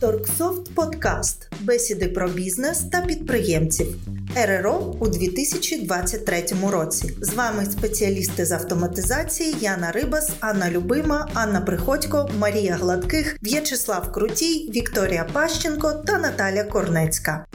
Торксофт Подкаст. Бесіди про бізнес та підприємців. РРО у 2023 році. З вами спеціалісти з автоматизації Яна Рибас, Анна Любима, Анна Приходько, Марія Гладких, В'ячеслав Крутій, Вікторія Пащенко та Наталя Корнецька.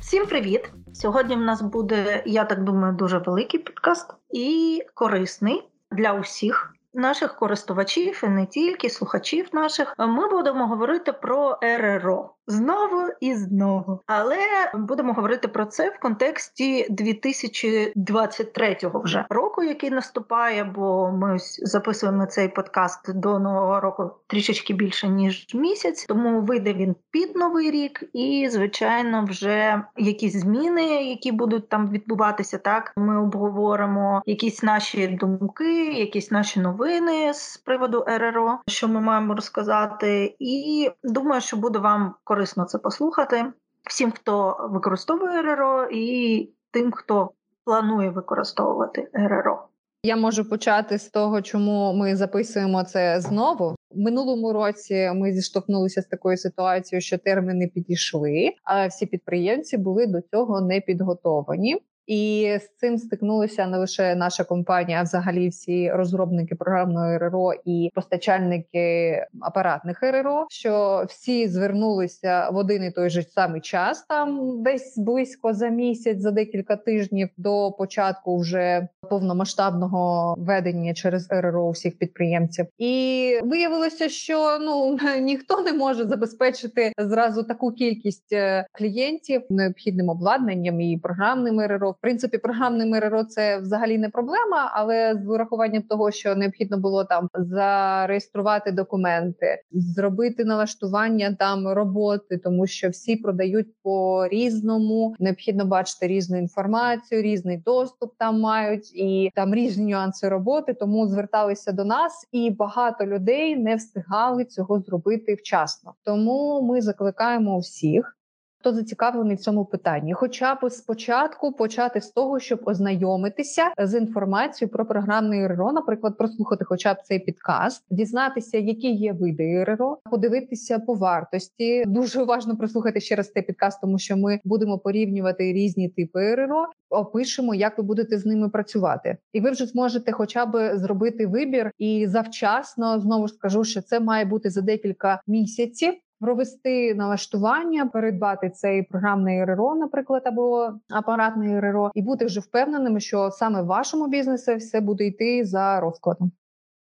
Всім привіт! Сьогодні в нас буде, я так думаю, дуже великий подкаст і корисний для усіх наших користувачів і не тільки слухачів наших. Ми будемо говорити про РРО знову і знову. Але будемо говорити про це в контексті 2023 вже року, який наступає. Бо ми записуємо цей подкаст до нового року трішечки більше ніж місяць. Тому вийде він під новий рік, і звичайно, вже якісь зміни, які будуть там відбуватися. Так ми обговоримо якісь наші думки, якісь наші новини з приводу РРО, що ми маємо розказати, і думаю, що буде вам корисно корисно це послухати всім, хто використовує РРО, і тим, хто планує використовувати РРО. Я можу почати з того, чому ми записуємо це знову. Минулому році ми зіштовхнулися з такою ситуацією, що терміни підійшли, а всі підприємці були до цього не підготовані. І з цим стикнулися не лише наша компанія, а взагалі всі розробники програмної РРО і постачальники апаратних РРО, що всі звернулися в один і той же самий час, там десь близько за місяць, за декілька тижнів до початку вже повномасштабного ведення через РРО всіх підприємців. І виявилося, що ну ніхто не може забезпечити зразу таку кількість е, клієнтів необхідним обладнанням і програмним РРО в принципі, програмним РРО це взагалі не проблема, але з урахуванням того, що необхідно було там зареєструвати документи, зробити налаштування там роботи, тому що всі продають по різному. Необхідно бачити різну інформацію, різний доступ там мають і там різні нюанси роботи. Тому зверталися до нас, і багато людей не встигали цього зробити вчасно. Тому ми закликаємо всіх хто зацікавлений в цьому питанні, хоча б спочатку почати з того, щоб ознайомитися з інформацією про програмне РРО, наприклад, прослухати, хоча б цей підкаст, дізнатися, які є види РРО, подивитися по вартості. Дуже уважно прослухати ще раз цей підкаст, тому що ми будемо порівнювати різні типи РРО. Опишемо, як ви будете з ними працювати, і ви вже зможете, хоча б зробити вибір і завчасно знову ж скажу, що це має бути за декілька місяців провести налаштування, передбати цей програмний РРО, наприклад, або апаратний РРО, і бути вже впевненими, що саме в вашому бізнесі все буде йти за розкладом.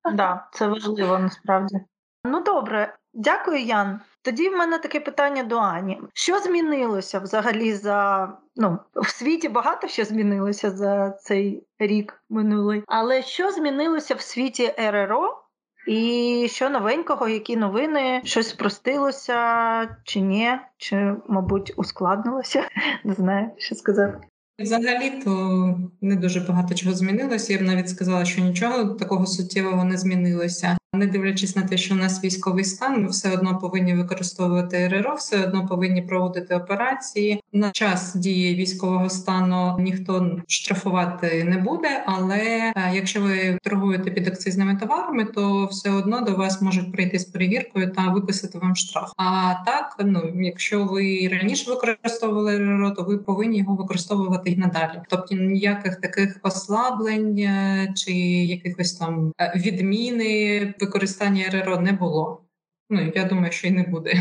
Так, да, це важливо насправді. Ну добре, дякую, Ян. Тоді в мене таке питання до Ані: що змінилося взагалі за ну в світі багато що змінилося за цей рік минулий, але що змінилося в світі РРО і що новенького, які новини, щось спростилося чи ні, чи, мабуть, ускладнилося. Не знаю, що сказати. Взагалі то не дуже багато чого змінилося. Я б навіть сказала, що нічого такого суттєвого не змінилося. Не дивлячись на те, що у нас військовий стан, ми все одно повинні використовувати РРО, все одно повинні проводити операції. На час дії військового стану ніхто штрафувати не буде. Але е, якщо ви торгуєте під акцизними товарами, то все одно до вас можуть прийти з перевіркою та виписати вам штраф. А так, ну якщо ви раніше використовували РРО, то ви повинні його використовувати і надалі. Тобто ніяких таких послаблень е, чи якихось там е, відміни використання РРО не було. Ну я думаю, що і не буде.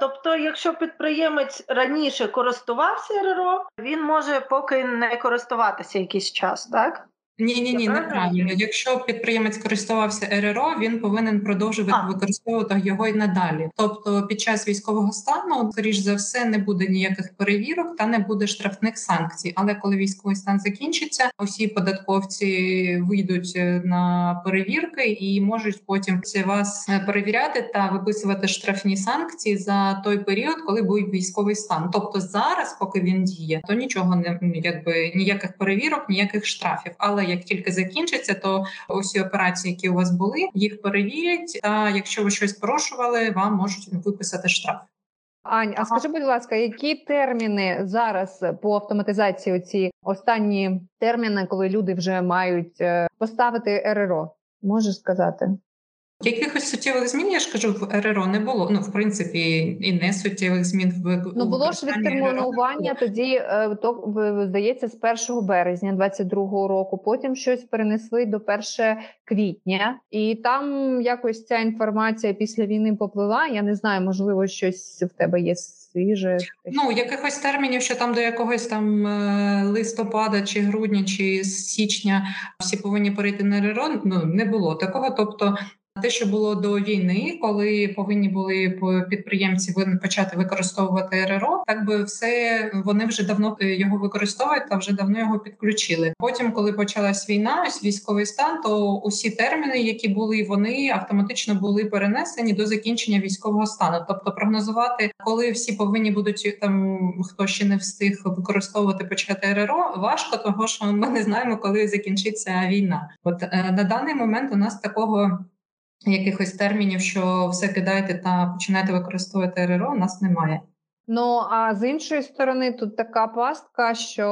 Тобто, якщо підприємець раніше користувався РРО, він може поки не користуватися якийсь час, так? Ні, ні, ні, неправильно. Якщо підприємець користувався РРО, він повинен продовжувати а. використовувати його і надалі. Тобто, під час військового стану, скоріш за все, не буде ніяких перевірок та не буде штрафних санкцій. Але коли військовий стан закінчиться, усі податковці вийдуть е, на перевірки і можуть потім вас е, перевіряти та виписувати штрафні санкції за той період, коли був військовий стан. Тобто зараз, поки він діє, то нічого не якби ніяких перевірок, ніяких штрафів. Але як тільки закінчиться, то усі операції, які у вас були, їх перевірять. Та якщо ви щось порушували, вам можуть виписати штраф. Ань, а скажи, будь ласка, які терміни зараз по автоматизації? Ці останні терміни, коли люди вже мають е, поставити РРО, можеш сказати? Якихось суттєвих змін, я ж кажу, в РРО не було. Ну, в принципі, і не суттєвих змін в Ну було ж відтермінування тоді, е, то здається, з 1 березня 22-го року. Потім щось перенесли до 1 квітня, і там якось ця інформація після війни поплила. Я не знаю, можливо, щось в тебе є свіже. Ну якихось термінів, що там до якогось там е, листопада, чи грудня, чи січня всі повинні перейти на РРО, Ну не було такого. Тобто те, що було до війни, коли повинні були підприємці почати використовувати РРО, так би все вони вже давно його використовують та вже давно його підключили. Потім, коли почалась війна, ось військовий стан, то усі терміни, які були, вони автоматично були перенесені до закінчення військового стану. Тобто прогнозувати, коли всі повинні будуть там, хто ще не встиг використовувати почати РРО, важко, того що ми не знаємо, коли закінчиться війна. От е, на даний момент у нас такого якихось термінів, що все кидайте та починайте використовувати РРО, у нас немає. Ну а з іншої сторони, тут така пастка, що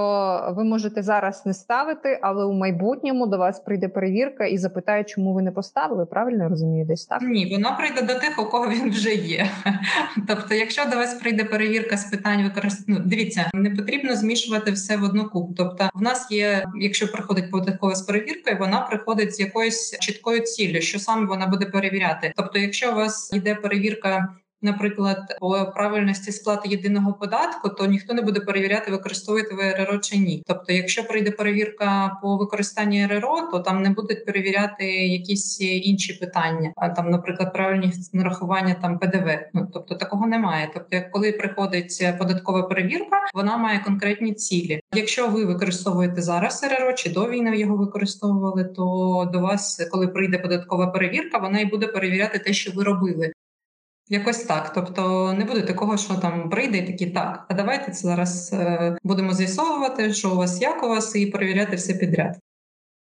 ви можете зараз не ставити, але у майбутньому до вас прийде перевірка і запитає, чому ви не поставили. Правильно я розумію, десь так? Ні, вона прийде до тих, у кого він вже є. Тобто, якщо до вас прийде перевірка з питань використання, ну, дивіться, не потрібно змішувати все в одну куб. Тобто, в нас є, якщо приходить податкова з перевіркою, вона приходить з якоюсь чіткою ціллю, що саме вона буде перевіряти. Тобто, якщо у вас йде перевірка наприклад, по правильності сплати єдиного податку, то ніхто не буде перевіряти, використовуєте ви РРО чи ні. Тобто, якщо прийде перевірка по використанні РРО, то там не будуть перевіряти якісь інші питання, а там, наприклад, правильність нарахування там ПДВ. Ну тобто такого немає. Тобто, коли приходить податкова перевірка, вона має конкретні цілі. Якщо ви використовуєте зараз РРО чи до війни його використовували, то до вас, коли прийде податкова перевірка, вона і буде перевіряти те, що ви робили. Якось так. Тобто не буде такого, що там прийде і такі так. А давайте це зараз е, будемо з'ясовувати, що у вас, як у вас, і перевіряти все підряд.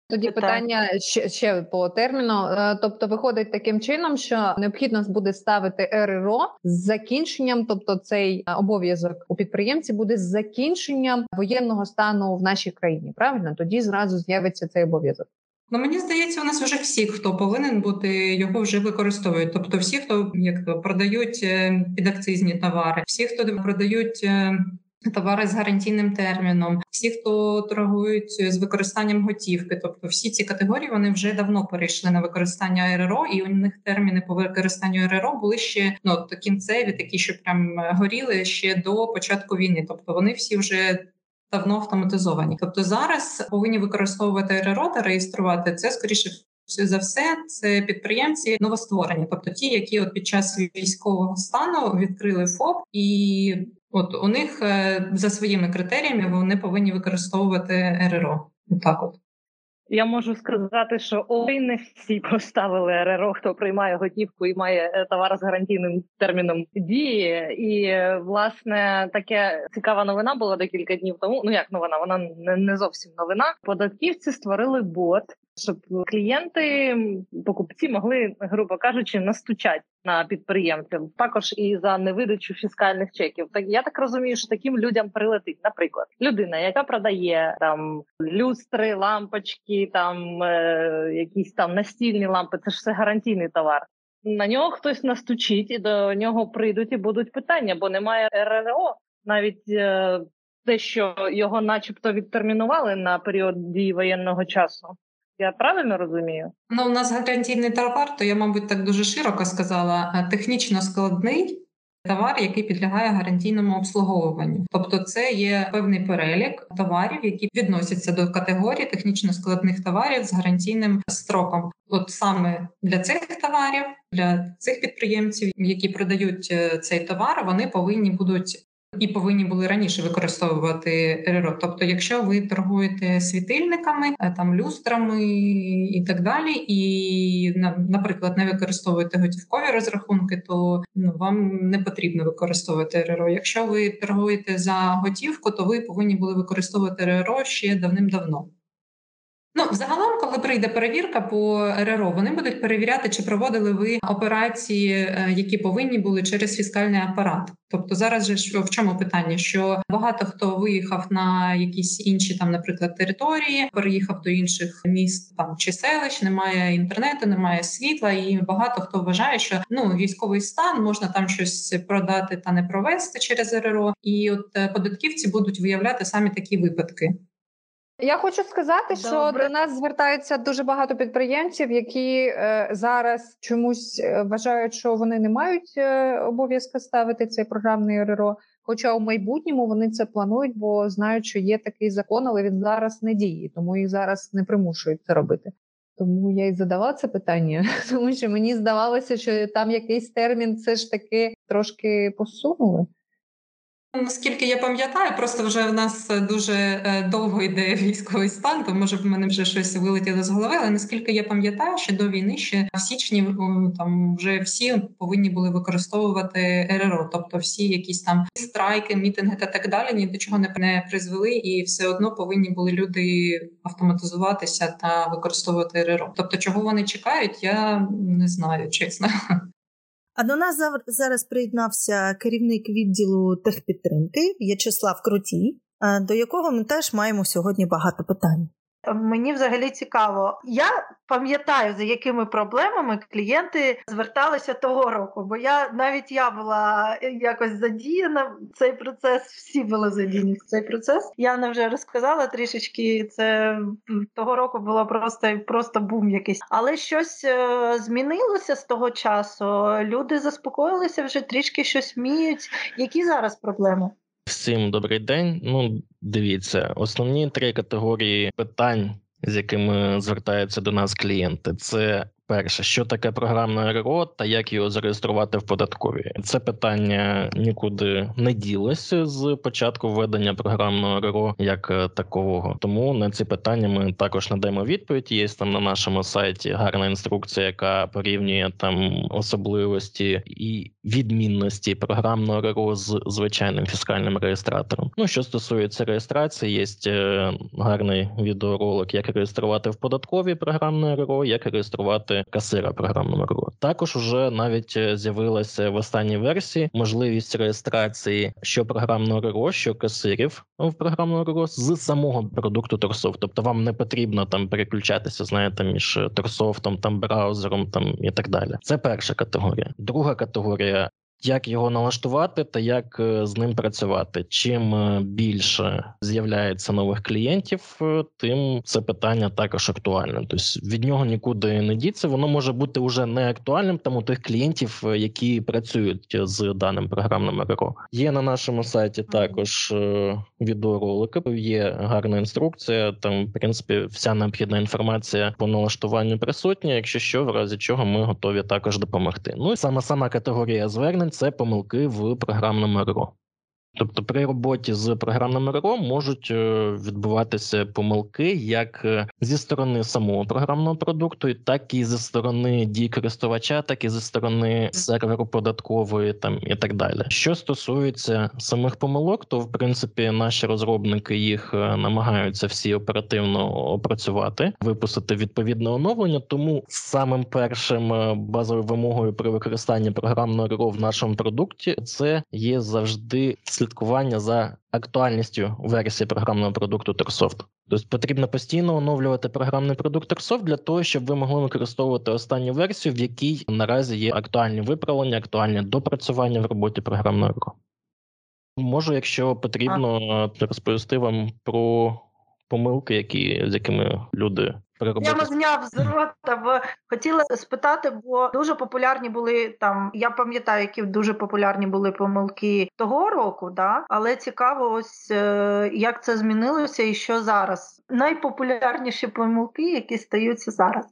Тоді питання ще ще по терміну. Е, тобто, виходить таким чином, що необхідно буде ставити РРО з закінченням, тобто цей обов'язок у підприємці буде з закінченням воєнного стану в нашій країні. Правильно тоді зразу з'явиться цей обов'язок. Ну мені здається, у нас вже всі, хто повинен бути, його вже використовують. Тобто, всі, хто як то продають е, підакцизні товари, всі, хто продають. Е, товари з гарантійним терміном, всі, хто торгують з використанням готівки, тобто всі ці категорії вони вже давно перейшли на використання РРО, і у них терміни по використанню РРО були ще ну кінцеві, такі, що прям горіли ще до початку війни. Тобто вони всі вже давно автоматизовані. Тобто зараз повинні використовувати РРО та реєструвати це скоріше. За все, це підприємці новостворені, тобто ті, які от під час військового стану відкрили ФОП, і от у них е, за своїми критеріями вони повинні використовувати РРО. Так от. Я можу сказати, що ой, не всі поставили РРО, хто приймає готівку і має е, товар з гарантійним терміном дії. І власне таке цікава новина була декілька днів тому. Ну як новина, вона не зовсім новина. Податківці створили бот, щоб клієнти, покупці могли, грубо кажучи, настучати на підприємців, також і за невидачу фіскальних чеків. Так я так розумію, що таким людям прилетить, наприклад, людина, яка продає там люстри, лампочки, там е, якісь там настільні лампи. Це ж все гарантійний товар. На нього хтось настучить, і до нього прийдуть і будуть питання, бо немає РРО. Навіть е, те, що його, начебто, відтермінували на період дії воєнного часу. Я правильно розумію? Ну, у нас гарантійний товар, то я, мабуть, так дуже широко сказала, е, технічно складний товар, який підлягає гарантійному обслуговуванню. Тобто, це є певний перелік товарів, які відносяться до категорії технічно складних товарів з гарантійним строком. От саме для цих товарів, для цих підприємців, які продають е, цей товар, вони повинні будуть і повинні були раніше використовувати РРО. Тобто, якщо ви торгуєте світильниками, е, там люстрами і так далі, і наприклад, не використовуєте готівкові розрахунки, то ну вам не потрібно використовувати РРО. Якщо ви торгуєте за готівку, то ви повинні були використовувати РРО ще давним-давно. Ну, загалом, коли прийде перевірка по РРО, вони будуть перевіряти, чи проводили ви операції, е, які повинні були через фіскальний апарат. Тобто, зараз же в чому питання? Що багато хто виїхав на якісь інші там, наприклад, території, переїхав до інших міст там чи селищ, немає інтернету, немає світла, і багато хто вважає, що ну військовий стан можна там щось продати та не провести через РРО, і от е, податківці будуть виявляти самі такі випадки. Я хочу сказати, що Добре. до нас звертаються дуже багато підприємців, які е, зараз чомусь е, вважають, що вони не мають е, обов'язку ставити цей програмний РРО. Хоча у майбутньому вони це планують, бо знають, що є такий закон, але він зараз не діє, тому їх зараз не примушують це робити. Тому я й задала це питання, тому що мені здавалося, що там якийсь термін все ж таки трошки посунули. Наскільки я пам'ятаю, просто вже в нас дуже е, довго йде військовий стан, то може в мене вже щось вилетіло з голови. Але наскільки я пам'ятаю, ще до війни, ще в січні там вже всі повинні були використовувати РРО, тобто всі якісь там страйки, мітинги та так далі ні до чого не призвели, і все одно повинні були люди автоматизуватися та використовувати РРО. Тобто, чого вони чекають, я не знаю, чесно. А до нас зараз приєднався керівник відділу техпідтримки В'ячеслав Крутій, е, до якого ми теж маємо сьогодні багато питань. Мені взагалі цікаво. Я пам'ятаю, за якими проблемами клієнти зверталися того року, бо я навіть я була якось задіяна в цей процес. Всі були задіяні в цей процес. Яна вже розказала трішечки. Це того року було просто просто бум якийсь, але щось е, змінилося з того часу. Люди заспокоїлися вже трішки щось вміють. Які зараз проблеми? Всім добрий день. Ну, дивіться, основні три категорії питань, з якими звертаються до нас клієнти, це перше, що таке програмне РРО та як його зареєструвати в податковій. Це питання нікуди не ділося з початку введення програмного РРО як е, такового. Тому на ці питання ми також надаємо відповідь. Є там на нашому сайті гарна інструкція, яка порівнює там особливості і відмінності програмного РРО з звичайним фіскальним реєстратором. Ну що стосується реєстрації, є е, гарний відеоролик, як реєструвати в податковій програмне РРО, як реєструвати касира програмного РРО. Також уже навіть е, з'явилася в останній версії можливість реєстрації що програмного РРО, що касирів в програмному РРО з самого продукту Торсофт. Тобто вам не потрібно там переключатися, знаєте, між Торсофтом, там браузером, там і так далі. Це перша категорія. Друга категорія. America Як його налаштувати та як е, з ним працювати? Чим е, більше з'являється нових клієнтів, е, тим це питання також актуальне. Тобто від нього нікуди не діться. Воно може бути вже не актуальним там у тих клієнтів, які працюють з даним програмним РРО. Є на нашому сайті також відеоролики. Є гарна інструкція. Там, в принципі, вся необхідна інформація по налаштуванню присутня. Якщо що, в разі чого ми готові також допомогти. Ну і саме сама категорія звернень це помилки в програмному РРО. Тобто при роботі з програмним РРО можуть е, відбуватися помилки як е, зі сторони самого програмного продукту, так і зі сторони дій користувача, так і зі сторони серверу податкової, там і так далі. Що стосується самих помилок, то в принципі наші розробники їх е, намагаються всі оперативно опрацювати, випустити відповідне оновлення. Тому самим першим базовою вимогою при використанні програмного РРО в нашому продукті це є завжди слідкування за актуальністю версії програмного продукту Торсофт. Тобто потрібно постійно оновлювати програмний продукт Торсофт для того, щоб ви могли використовувати останню версію, в якій наразі є актуальні виправлення, актуальні допрацювання в роботі програмного РРО. Можу, якщо потрібно, розповісти вам про помилки, які з якими люди при Я зняв з рота, бо хотіла спитати, бо дуже популярні були там. Я пам'ятаю, які дуже популярні були помилки того року, да? але цікаво, ось е, як це змінилося і що зараз. Найпопулярніші помилки, які стаються зараз.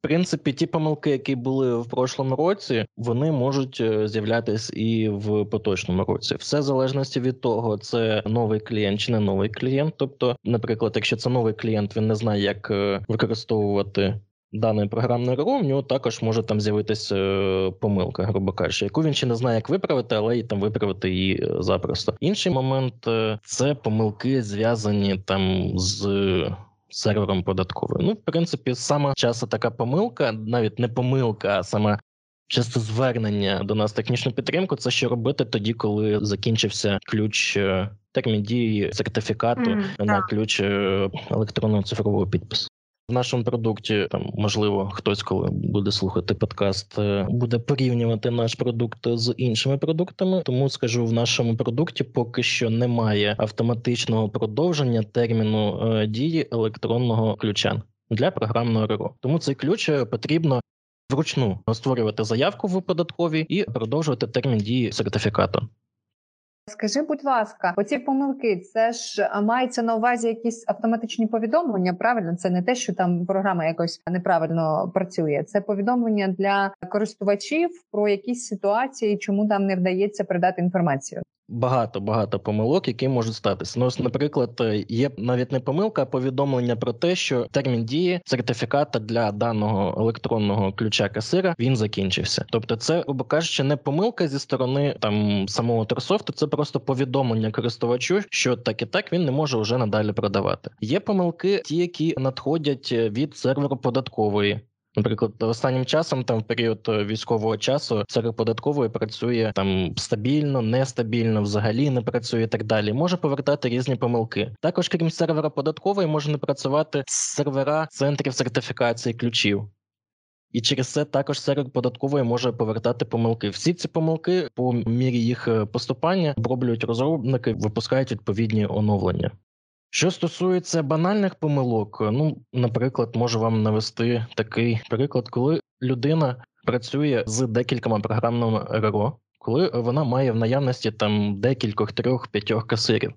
Принципі, ті помилки, які були в прошлому році, вони можуть е, з'являтись і в поточному році. Все в залежності від того, це новий клієнт чи не новий клієнт. Тобто, наприклад, якщо це новий клієнт, він не знає, як е, використовувати. Дане програмне РРО, в нього також може там з'явитися е, помилка, грубо кажучи, яку він ще не знає, як виправити, але і там виправити її запросто. Інший момент це помилки зв'язані там з сервером податкової. Ну, в принципі, саме часто така помилка, навіть не помилка, а саме часто звернення до нас технічну підтримку. Це що робити тоді, коли закінчився ключ е, термін дії сертифікату Mm, на так. ключ е, електронного цифрового підпису. В нашому продукті там можливо хтось, коли буде слухати подкаст, е, буде порівнювати наш продукт з іншими продуктами. Тому скажу, в нашому продукті поки що немає автоматичного продовження терміну е, дії електронного ключа для програмного РРО. Тому цей ключ е, потрібно вручну створювати заявку в податковій і продовжувати термін дії сертифікату. Скажи, будь ласка, оці помилки, це ж мається на увазі якісь автоматичні повідомлення. Правильно, це не те, що там програма якось неправильно працює. Це повідомлення для користувачів про якісь ситуації, чому там не вдається передати інформацію. Багато багато помилок, які можуть статися. Ну, наприклад, е, є навіть не помилка, а повідомлення про те, що термін дії сертифіката для даного електронного ключа касира він закінчився. Тобто, це грубо кажучи, не помилка зі сторони там самого Торсофту, це просто повідомлення користувачу, що так і так він не може вже надалі продавати. Є помилки, ті, які надходять е, від серверу податкової. Наприклад, останнім часом, там в період е, військового часу, сервер податкової працює там стабільно, нестабільно, взагалі не працює і так далі. Може повертати різні помилки. Також, крім сервера податкової, може не працювати сервера центрів сертифікації ключів. І через це також сервер податкової може повертати помилки. Всі ці помилки по мірі їх е, поступання оброблюють розробники, випускають відповідні оновлення. Що стосується банальних помилок, ну, наприклад, можу вам навести такий приклад, коли людина працює з декількома програмними РРО, коли вона має в наявності там декількох трьох-п'ятьох касирів.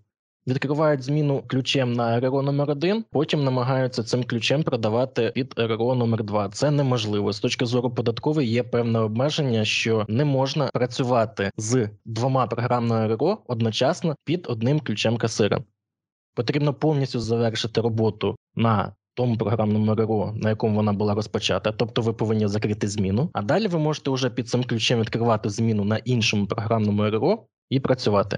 Відкривають зміну ключем на РРО номер 1 потім намагаються цим ключем продавати під РРО номер 2 Це неможливо. З точки зору податкової є певне обмеження, що не можна працювати з двома програмними РРО одночасно під одним ключем касира. Потрібно повністю завершити роботу на тому програмному РРО, на якому вона була розпочата, тобто ви повинні закрити зміну. А далі ви можете вже під цим ключем відкривати зміну на іншому програмному РРО і працювати.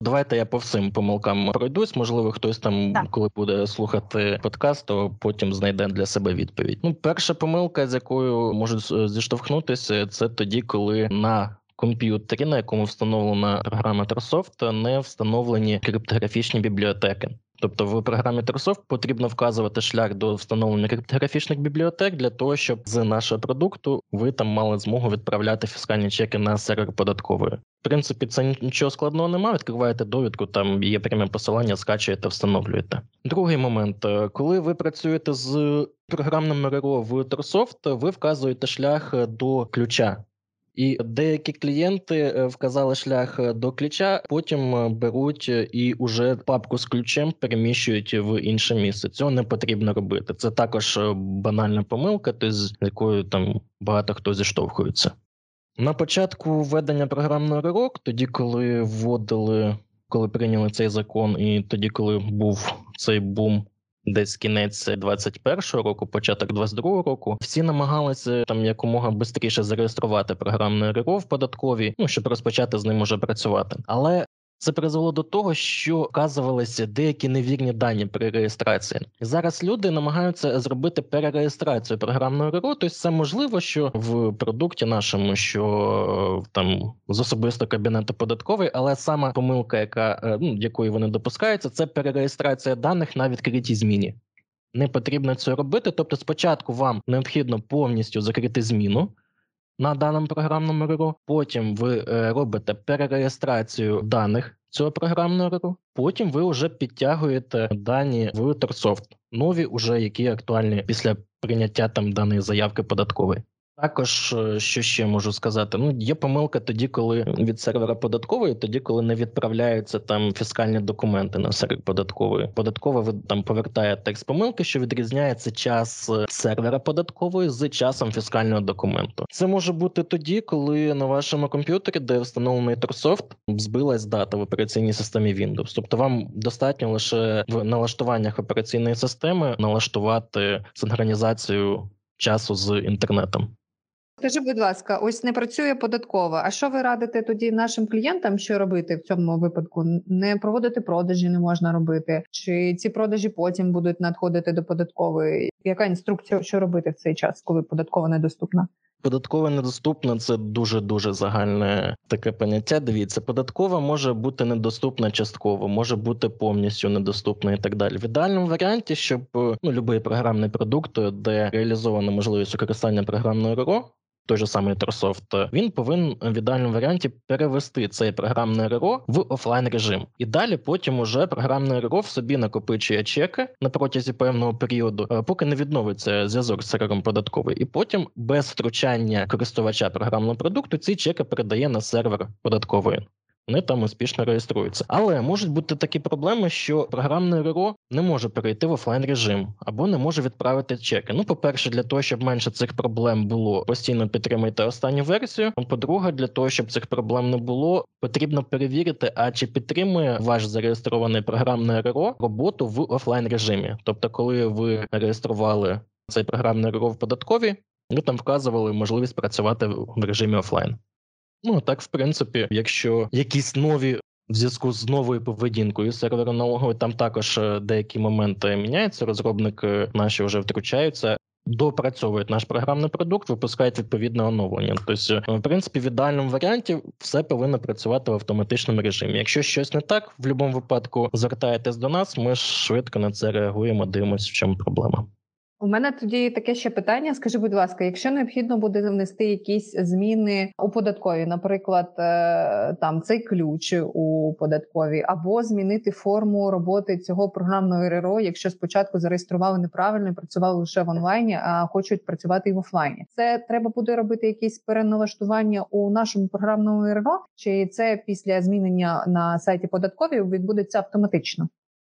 Давайте я по всім помилкам пройдусь. Можливо, хтось там, Так. коли буде слухати подкаст, то потім знайде для себе відповідь. Ну, перша помилка, з якою можуть е, зіштовхнутися, це тоді, коли на комп'ютері, на якому встановлена програма Microsoft, не встановлені криптографічні бібліотеки. Тобто в програмі Microsoft потрібно вказувати шлях до встановлення криптографічних бібліотек для того, щоб з нашого продукту ви там мали змогу відправляти фіскальні чеки на сервер податкової. В принципі, це нічого складного немає. Відкриваєте довідку, там є пряме посилання, скачуєте, встановлюєте. Другий момент, е, коли ви працюєте з програмним РРО в Microsoft, ви вказуєте шлях до ключа. І деякі клієнти е, вказали шлях е, до ключа, потім е, беруть і уже папку з ключем переміщують в інше місце. Цього не потрібно робити. Це також банальна помилка, з якою там багато хто зіштовхується. На початку введення програмного РРО, тоді, коли вводили, коли прийняли цей закон, і тоді, коли був цей бум десь кінець 21-го року, початок 22-го року, всі намагалися там якомога швидше зареєструвати програмне РРО в податковій, ну щоб розпочати з ним уже працювати. Але це призвело до того, що вказувалися деякі невірні дані при реєстрації. Зараз люди намагаються зробити перереєстрацію програмного РРО. Тобто це можливо, що в продукті нашому, що е, там з особисто кабінету податковий, але сама помилка, яка е, ну, якої вони допускаються, це перереєстрація даних на відкритій зміні. Не потрібно це робити. Тобто, спочатку вам необхідно повністю закрити зміну на даному програмному РРО, потім ви е, робите перереєстрацію даних цього програмного РРО, потім ви вже підтягуєте дані в Торсофт, нові, уже які актуальні після прийняття там даної заявки податкової. Також е, що ще можу сказати? Ну є помилка тоді, коли від сервера податкової, тоді коли не відправляються там фіскальні документи на сервер податкової. Податкова там повертає текст помилки, що відрізняється час е, сервера податкової з часом фіскального документу. Це може бути тоді, коли на вашому комп'ютері, де встановлений Торсофт, збилась дата в операційній системі Windows. Тобто вам достатньо лише в налаштуваннях операційної системи налаштувати синхронізацію часу з інтернетом. Скажи, будь ласка, ось не працює податково. А що ви радите тоді нашим клієнтам, що робити в цьому випадку? Не проводити продажі не можна робити, чи ці продажі потім будуть надходити до податкової? Яка інструкція, що робити в цей час, коли податкова недоступна? Податкова недоступна це дуже дуже загальне таке поняття. Дивіться, податкова може бути недоступна частково, може бути повністю недоступна і так далі. В ідеальному варіанті, щоб ну будь-який програмний продукт, де реалізована можливість використання програмної РРО, той же самий Торсофт, він повинен в ідеальному варіанті перевести цей програмне РРО в офлайн режим, і далі потім уже програмне РРО в собі накопичує чеки на протязі певного періоду, е, поки не відновиться зв'язок з сервером податковий, і потім без втручання користувача програмного продукту ці чеки передає на сервер податкової вони там успішно реєструються. Але можуть бути такі проблеми, що програмне РРО не може перейти в офлайн режим або не може відправити чеки. Ну, по-перше, для того, щоб менше цих проблем було, постійно підтримуйте останню версію. По-друге, для того, щоб цих проблем не було, потрібно перевірити, а чи підтримує ваш зареєстрований програмне РРО роботу в офлайн режимі. Тобто, коли ви реєстрували цей програмний РРО в податкові, ви там вказували можливість працювати в режимі офлайн. Ну так, в принципі, якщо якісь нові. В зв'язку з новою поведінкою сервера налогової там також е, деякі моменти міняються. Розробники наші вже втручаються, допрацьовують наш програмний продукт, випускають відповідне оновлення. Тобто, е, в принципі, в ідеальному варіанті все повинно працювати в автоматичному режимі. Якщо щось не так, в будь-якому випадку звертаєтесь до нас. Ми швидко на це реагуємо. Дивимося, в чому проблема. У мене тоді таке ще питання. Скажи, будь ласка, якщо необхідно буде внести якісь зміни у податкові, наприклад, е, там цей ключ у податковій, або змінити форму роботи цього програмного РРО, якщо спочатку зареєстрували неправильно і працювали лише в онлайні, а хочуть працювати і в офлайні. Це треба буде робити якісь переналаштування у нашому програмному РРО, чи це після змінення на сайті податкові відбудеться автоматично?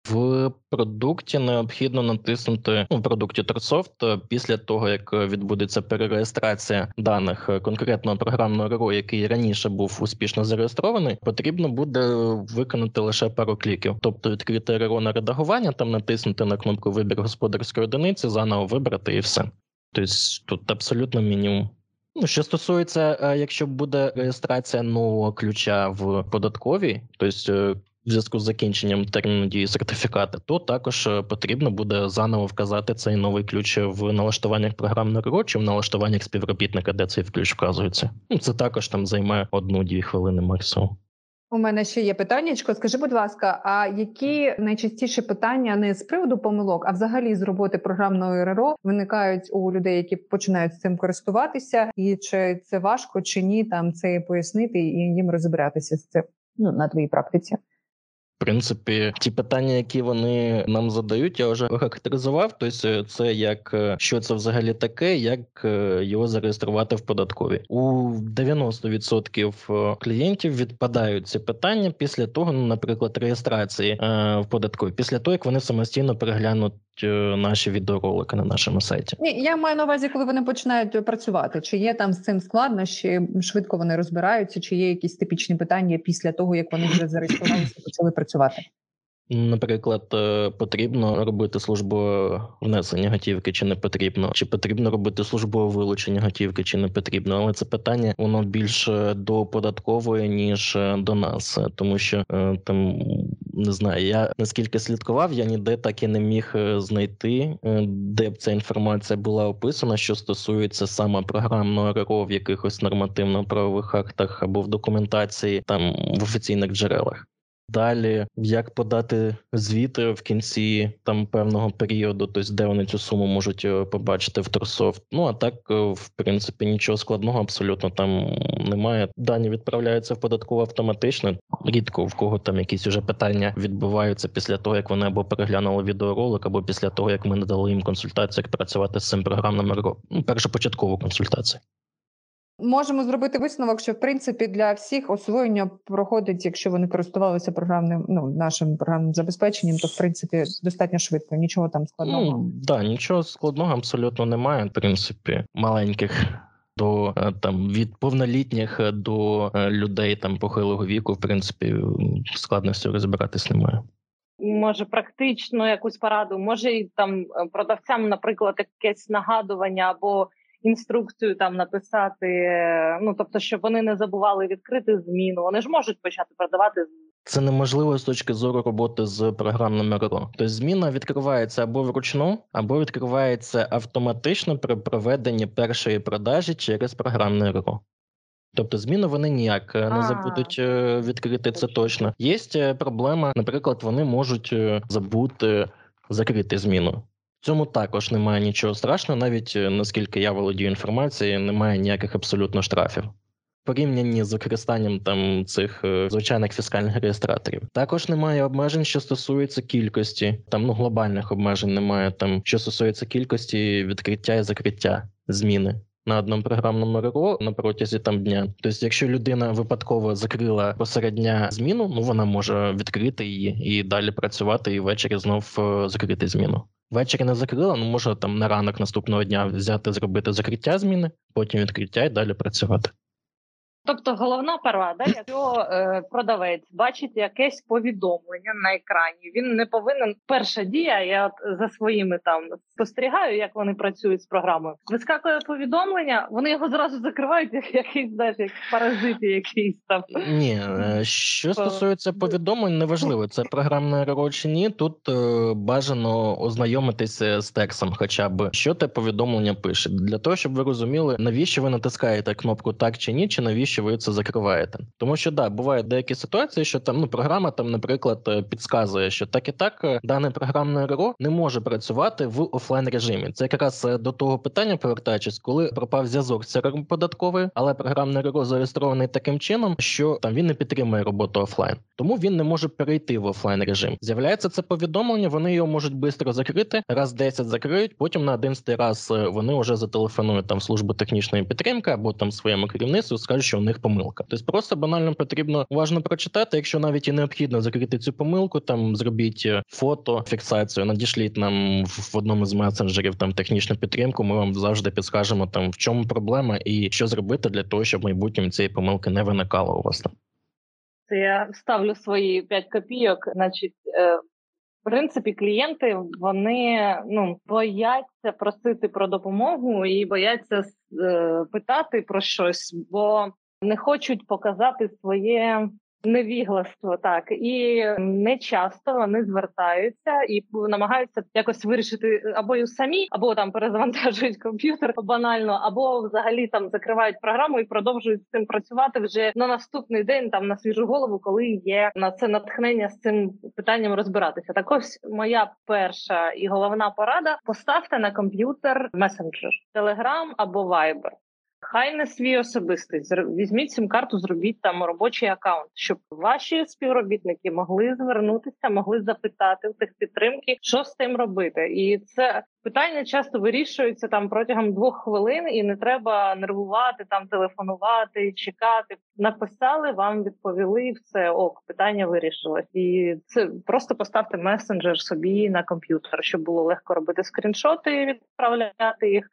В продукті необхідно натиснути ну, в продукті Торсофт після того, як відбудеться перереєстрація даних конкретного програмного РРО, який раніше був успішно зареєстрований, потрібно буде виконати лише пару кліків, тобто відкрити РРО на редагування, там натиснути на кнопку Вибір господарської одиниці, заново вибрати і все. Тобто тут абсолютно мінімум. Ну, що стосується, е, якщо буде реєстрація нового ключа в податковій, тобто в зв'язку з закінченням терміну дії сертифіката, то також е, потрібно буде заново вказати цей новий ключ в налаштуваннях програмного РРО чи в налаштуваннях співробітника, де цей ключ вказується. Ну це також там займе одну-дві хвилини максимум. У мене ще є питання. Скажи, будь ласка, а які найчастіші питання не з приводу помилок, а взагалі з роботи програмного РРО виникають у людей, які починають цим користуватися, і чи це важко чи ні, там це пояснити і їм розібратися з цим ну, на твоїй практиці? Принципі, ті питання, які вони нам задають, я вже характеризував. Тобто, це як е, що це взагалі таке, як е, його зареєструвати в податкові у 90% клієнтів відпадають ці питання після того, ну, наприклад, реєстрації в податкові, після того як вони самостійно переглянуть наші відеоролики на нашому сайті. Ні, я маю на увазі, коли вони починають працювати. Чи є там з цим складнощі, швидко вони розбираються, чи є якісь типічні питання після того, як вони вже зареєструвалися почали працювати? Наприклад, е, потрібно робити службове внесення готівки, чи не потрібно, чи потрібно робити службове вилучення готівки, чи не потрібно. Але це питання воно більше до податкової ніж е, до нас, тому що е, там не знаю, я наскільки слідкував, я ніде так і не міг знайти, де б ця інформація була описана, що стосується саме програмного РРО в якихось нормативно-правових актах або в документації, там в офіційних джерелах. Далі, як подати звіти в кінці там певного періоду, тобто де вони цю суму можуть е, побачити в Торсофт. Ну а так, е, в принципі, нічого складного абсолютно там немає. Дані відправляються в податково автоматично. Рідко в кого там якісь уже питання відбуваються після того, як вони або переглянули відеоролик, або після того, як ми надали їм консультацію, як працювати з цим програмним ну, першопочаткову консультацію. Можемо зробити висновок, що в принципі для всіх освоєння проходить, якщо вони користувалися програмним, ну нашим програмним забезпеченням, то в принципі достатньо швидко. Нічого там складного. Ну, да, нічого складного абсолютно немає. В принципі, маленьких до е, там від повнолітніх до е, людей там похилого віку, в принципі, складності розбиратись немає. Може, практично якусь пораду, може і там продавцям, наприклад, якесь нагадування або інструкцію там написати. Ну тобто, щоб вони не забували відкрити зміну. Вони ж можуть почати продавати це неможливо з точки зору роботи з програмним РРО. Тобто зміна відкривається або вручну, або відкривається автоматично при проведенні першої продажі через програмне РРО. Тобто зміну вони ніяк е, не забудуть е, відкрити це точно. Є е, проблема, наприклад, вони можуть забути закрити зміну. Цьому також немає нічого страшного, навіть наскільки я володію інформацією, немає ніяких абсолютно штрафів порівнянні з використанням там цих е, звичайних фіскальних реєстраторів. Також немає обмежень, що стосуються кількості. Там ну глобальних обмежень немає. Там що стосується кількості відкриття і закриття зміни. На одному програмному РРО на протязі там дня. Тобто, якщо людина випадково закрила посередня зміну, ну вона може відкрити її і далі працювати, і ввечері знов е, закрити зміну. Ввечері не закрила, ну може там на ранок наступного дня взяти, зробити закриття зміни, потім відкриття і далі працювати. Тобто головна порада, якщо е, продавець бачить якесь повідомлення на екрані, він не повинен. Перша дія, я от за своїми там спостерігаю, як вони працюють з програмою. Вискакує повідомлення, вони його зразу закривають, як якийсь навіть як паразити, якийсь там. Ні, е, що стосується повідомлень, неважливо, це програмне РРО чи ні. Тут е, бажано ознайомитися з текстом, хоча б що те повідомлення пише, для того, щоб ви розуміли, навіщо ви натискаєте кнопку так чи ні, чи навіщо що ви це закриваєте. Тому що да, бувають деякі ситуації, що там ну програма там, наприклад, е, підказує, що так і так е, дане програмне РРО не може працювати в офлайн режимі. Це якраз е, до того питання, повертаючись, коли пропав зв'язок з CRM податковою, але програмне РРО зареєстрований таким чином, що там він не підтримує роботу офлайн, тому він не може перейти в офлайн режим. З'являється це повідомлення, вони його можуть швидко закрити, раз 10 закриють. Потім на 11 раз вони вже зателефонують там службу технічної підтримки або там своєму керівництву, скажуть, що у них помилка. Тобто просто банально потрібно уважно прочитати. Якщо навіть і необхідно закрити цю помилку, там зробіть е, фото, фіксацію, надішліть нам в одному з месенджерів там технічну підтримку. Ми вам завжди підскажемо там в чому проблема і що зробити для того, щоб майбутнім цієї помилки не виникало у вас там. Це я ставлю свої 5 копійок. Значить, е, в принципі, клієнти вони ну бояться просити про допомогу і бояться е, питати про щось, бо не хочуть показати своє невігластво, так і не часто вони звертаються і намагаються якось вирішити або самі, або там перезавантажують комп'ютер банально, або взагалі там закривають програму і продовжують з цим працювати вже на наступний день, там на свіжу голову, коли є на це натхнення з цим питанням розбиратися. Так ось моя перша і головна порада: поставте на комп'ютер месенджер Telegram або Viber. Хай не свій особистий. Візьміть сім карту, зробіть там робочий аккаунт, щоб ваші співробітники могли звернутися, могли запитати у тих підтримки, що з тим робити. І це питання часто вирішується там протягом двох хвилин, і не треба нервувати, там телефонувати, чекати. Написали, вам відповіли все ок, питання вирішилось. І це просто поставте месенджер собі на комп'ютер, щоб було легко робити скріншоти, відправляти їх.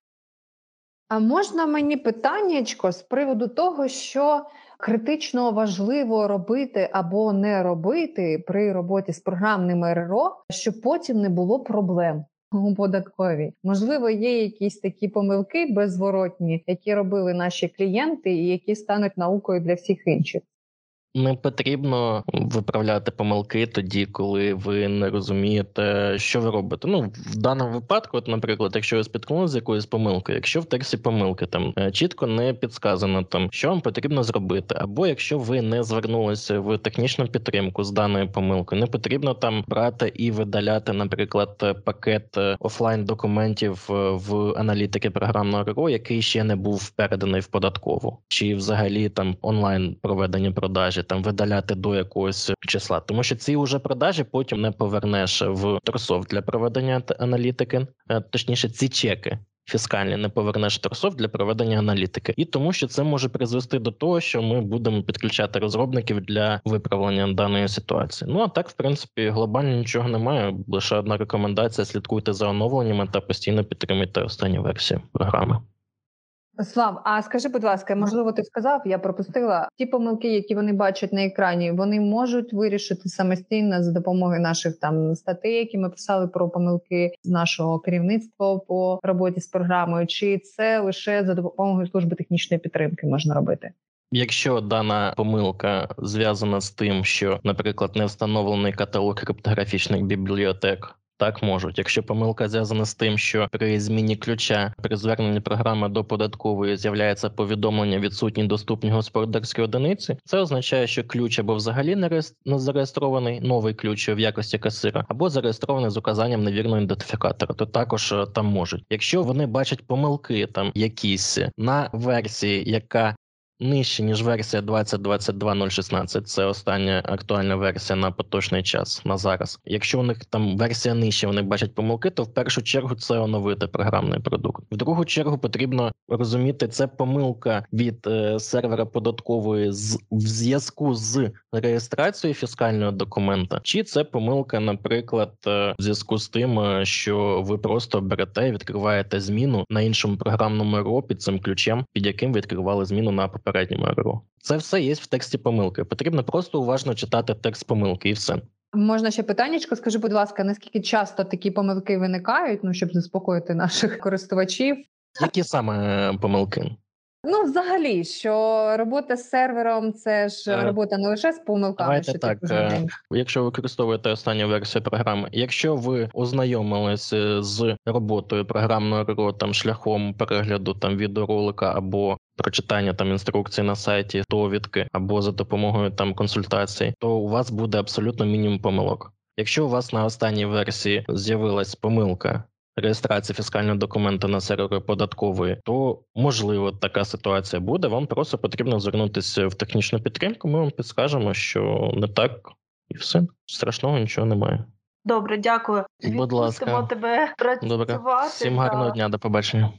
А можна мені питаннячко з приводу того, що критично важливо робити або не робити при роботі з програмним РРО, щоб потім не було проблем у податковій? Можливо, є якісь такі помилки беззворотні, які робили наші клієнти, і які стануть наукою для всіх інших. Не потрібно виправляти помилки тоді, коли ви не розумієте, що ви робите. Ну в даному випадку, от, наприклад, якщо ви спіткнулися з якоюсь помилкою, якщо в тексті помилки там е, чітко не підсказано, там що вам потрібно зробити, або якщо ви не звернулися в технічну підтримку з даною помилкою, не потрібно там брати і видаляти, наприклад, пакет е, офлайн документів е, в аналітики програмного РРО, який ще не був переданий в податкову, чи взагалі там онлайн проведення продажі там видаляти до якогось числа, тому що ці вже продажі потім не повернеш в торсов для проведення аналітики, е, точніше, ці чеки. Фіскальні не повернеш торсов для проведення аналітики, і тому, що це може призвести до того, що ми будемо підключати розробників для виправлення даної ситуації. Ну а так, в принципі, глобально нічого немає. Лише одна рекомендація: слідкуйте за оновленнями та постійно підтримуйте останні версії програми. Слав, а скажи, будь ласка, можливо, ти сказав, я пропустила ті помилки, які вони бачать на екрані, вони можуть вирішити самостійно за допомогою наших там статей, які ми писали про помилки з нашого керівництва по роботі з програмою, чи це лише за допомогою служби технічної підтримки можна робити? Якщо дана помилка зв'язана з тим, що, наприклад, не встановлений каталог криптографічних бібліотек так можуть. Якщо помилка зв'язана з тим, що при зміні ключа при зверненні програми до податкової з'являється повідомлення відсутній доступні господарські одиниці, це означає, що ключ або взагалі не зареєстрований новий ключ в якості касира, або зареєстрований з указанням невірного ідентифікатора, то також е, там можуть. Якщо вони бачать помилки там якісь на версії, яка нижче, ніж версія 2022.016. Це остання актуальна версія на поточний час на зараз. Якщо у них там версія нижче, вони бачать помилки, то в першу чергу це оновити програмний продукт. В другу чергу потрібно розуміти, це помилка від е, сервера податкової з в зв'язку з реєстрацією фіскального документа, чи це помилка, наприклад, е, в зв'язку з тим, е, що ви просто берете і відкриваєте зміну на іншому програмному РО під цим ключем, під яким відкривали зміну на попередньому РО. Це все є в тексті помилки. Потрібно просто уважно читати текст помилки, і все. Можна ще питаннячко, скажи, будь ласка, наскільки часто такі помилки виникають, ну щоб заспокоїти наших користувачів? Які саме помилки? Ну, взагалі, що робота з сервером це ж е, робота не лише з помилками. Давайте що так, е, якщо ви використовуєте останню версію програми, якщо ви ознайомилися з роботою програмного РО там шляхом перегляду там відеоролика або прочитання там інструкцій на сайті, довідки або за допомогою там консультацій, то у вас буде абсолютно мінімум помилок. Якщо у вас на останній версії з'явилась помилка реєстрації фіскального документа на сервері податкової, то можливо така ситуація буде. Вам просто потрібно звернутися в технічну підтримку. Ми вам підскажемо, що не так, і все страшного нічого немає. Добре, дякую. Будь ласка, тебе працювати. Добре. Всім гарного дня, до побачення.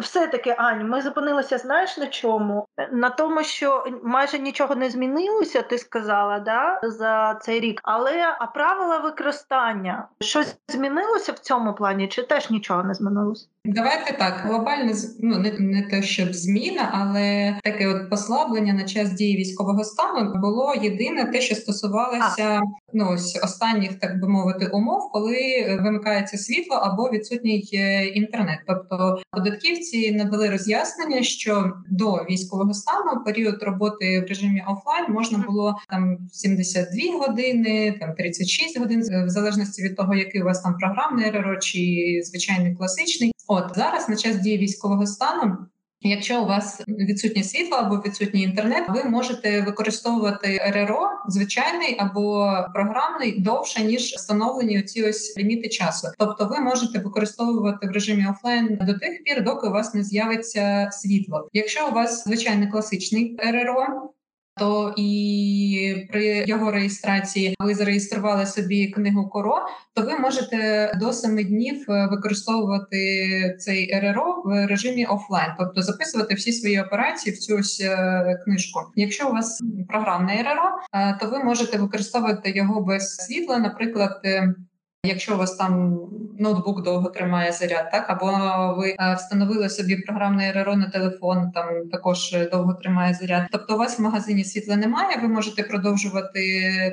Все-таки, Ань, ми зупинилися, знаєш на чому? На тому, що майже нічого не змінилося, ти сказала, да, за цей рік. Але а правила використання щось змінилося в цьому плані, чи теж нічого не змінилося? Давайте так глобально ну не не те, щоб зміна, але таке от послаблення на час дії військового стану було єдине те, що стосувалося. Ну ось останніх, так би мовити, умов, коли вимикається світло або відсутній е, інтернет. Тобто податківці надали роз'яснення, що до військового стану період роботи в режимі офлайн можна було там 72 години, там 36 годин, в залежності від того, який у вас там програмний РРО чи звичайний класичний. От зараз на час дії військового стану. Якщо у вас відсутнє світло або відсутній інтернет, ви можете використовувати РРО звичайний або програмний довше ніж встановлені ці ось ліміти часу. Тобто, ви можете використовувати в режимі офлайн до тих пір, доки у вас не з'явиться світло. Якщо у вас звичайний класичний РРО, то і при його реєстрації ви зареєстрували собі книгу коро, то ви можете до семи днів е, використовувати цей РРО в режимі офлайн, тобто записувати всі свої операції в цю ось е, книжку. Якщо у вас програмне РРО, е, то ви можете використовувати його без світла, наприклад. Якщо у вас там ноутбук довго тримає заряд, так або ви е, встановили собі програмний РРО на телефон, там також довго тримає заряд. Тобто, у вас в магазині світла немає. Ви можете продовжувати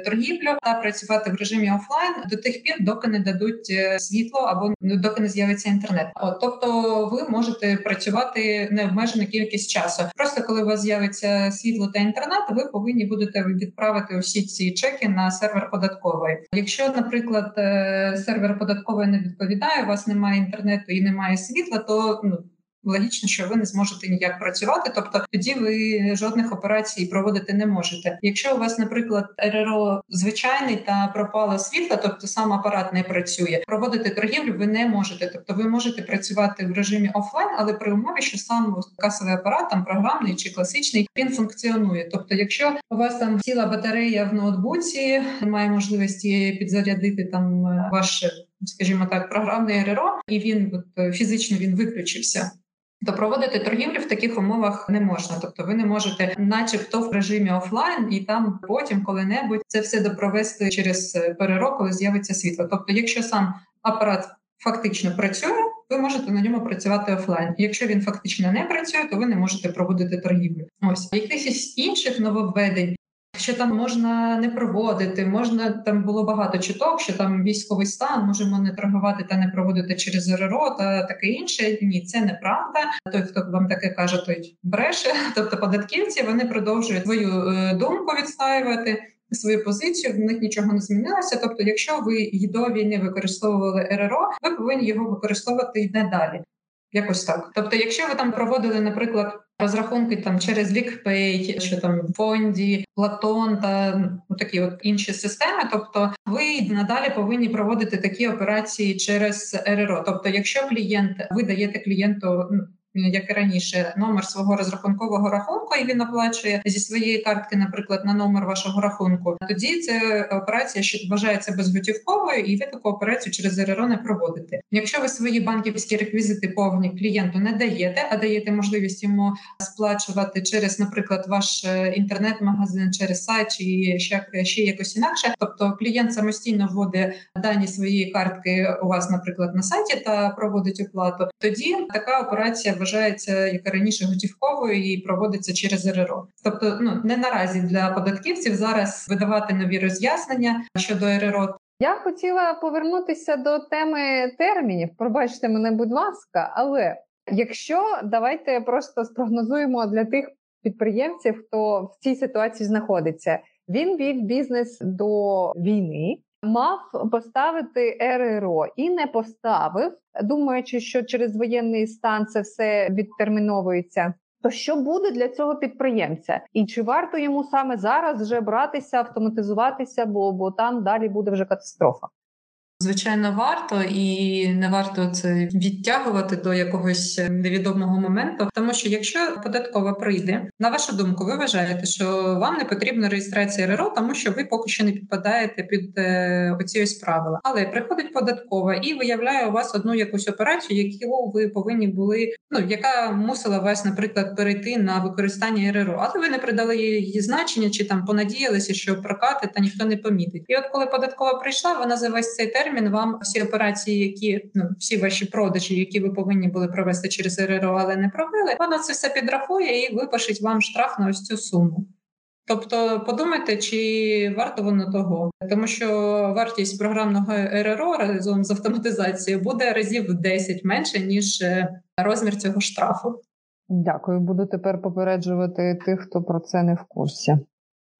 торгівлю та працювати в режимі офлайн до тих пір, доки не дадуть е, світло або доки не з'явиться інтернет. От, тобто, ви можете працювати необмежену кількість часу. Просто коли у вас з'явиться світло та інтернет, ви повинні будете відправити усі ці чеки на сервер податкової. Якщо, наприклад, е, сервер податкової не відповідає, у вас немає інтернету і немає світла, то ну. Логічно, що ви не зможете ніяк працювати, тобто тоді ви жодних операцій проводити не можете. Якщо у вас, наприклад, РРО звичайний та пропало світло, тобто сам апарат не працює, проводити торгівлю ви не можете. Тобто, ви можете працювати в режимі офлайн, але при умові, що сам касовий апарат, там програмний чи класичний, він функціонує. Тобто, якщо у вас там ціла батарея в ноутбуці, немає можливості підзарядити там ваш. Скажімо так, програмний РРО, і він от, фізично він виключився. То проводити торгівлю в таких умовах не можна, тобто ви не можете, начебто, в режимі офлайн, і там потім коли-небудь це все допровести через перерок, коли з'явиться світло. Тобто, якщо сам апарат фактично працює, ви можете на ньому працювати офлайн. Якщо він фактично не працює, то ви не можете проводити торгівлю. Ось якихось інших нововведень що там можна не проводити, можна там було багато чуток, що там військовий стан можемо не торгувати та не проводити через РРО та таке інше. Ні, це неправда. Той, хто вам таке каже, той бреше. Тобто податківці вони продовжують свою е, думку відстаювати. Свою позицію в них нічого не змінилося. Тобто, якщо ви до війни використовували РРО, ви повинні його використовувати й надалі. Якось так. Тобто, якщо ви там проводили, наприклад, розрахунки там через LeakPay, чи там фонді, Платон та ну, такі от інші системи, тобто ви надалі повинні проводити такі операції через РРО. Тобто, якщо клієнт ви даєте клієнту ну, як і раніше, номер свого розрахункового рахунку, і він оплачує зі своєї картки, наприклад, на номер вашого рахунку. Тоді це операція, що вважається безготівковою, і ви таку операцію через РРО не проводите. Якщо ви свої банківські реквізити повні клієнту не даєте, а даєте можливість йому сплачувати через, наприклад, ваш е, інтернет-магазин, через сайт чи ще ще якось інакше. Тобто клієнт самостійно вводить дані своєї картки у вас, наприклад, на сайті та проводить оплату. Тоді така операція вважається як і раніше готівковою і проводиться через РРО. Тобто, ну не наразі для податківців зараз видавати нові роз'яснення щодо РРО. Я хотіла повернутися до теми термінів. Пробачте мене, будь ласка, але якщо давайте просто спрогнозуємо для тих підприємців, хто в цій ситуації знаходиться, він вів бізнес до війни мав поставити РРО і не поставив, думаючи, що через воєнний стан це все відтерміновується. То що буде для цього підприємця, і чи варто йому саме зараз вже братися, автоматизуватися, бо бо там далі буде вже катастрофа? Звичайно, варто і не варто це відтягувати до якогось невідомого моменту, тому що якщо податкова прийде, на вашу думку, ви вважаєте, що вам не потрібна реєстрація РРО, тому що ви поки що не підпадаєте під е, оці ось правила. Але приходить податкова і виявляє у вас одну якусь операцію, яку ви повинні були, ну яка мусила вас, наприклад, перейти на використання РРО, але ви не придали її значення, чи там понадіялися, що прокати та ніхто не помітить. І от коли податкова прийшла, вона за весь цей термін термін вам всі операції, які ну всі ваші продажі, які ви повинні були провести через РРО, але не провели, вона це все підрахує і випишить вам штраф на ось цю суму. Тобто подумайте, чи варто воно того, тому що вартість програмного РРО разом з автоматизацією буде разів в 10 менше ніж е, розмір цього штрафу. Дякую, буду тепер попереджувати тих, хто про це не в курсі.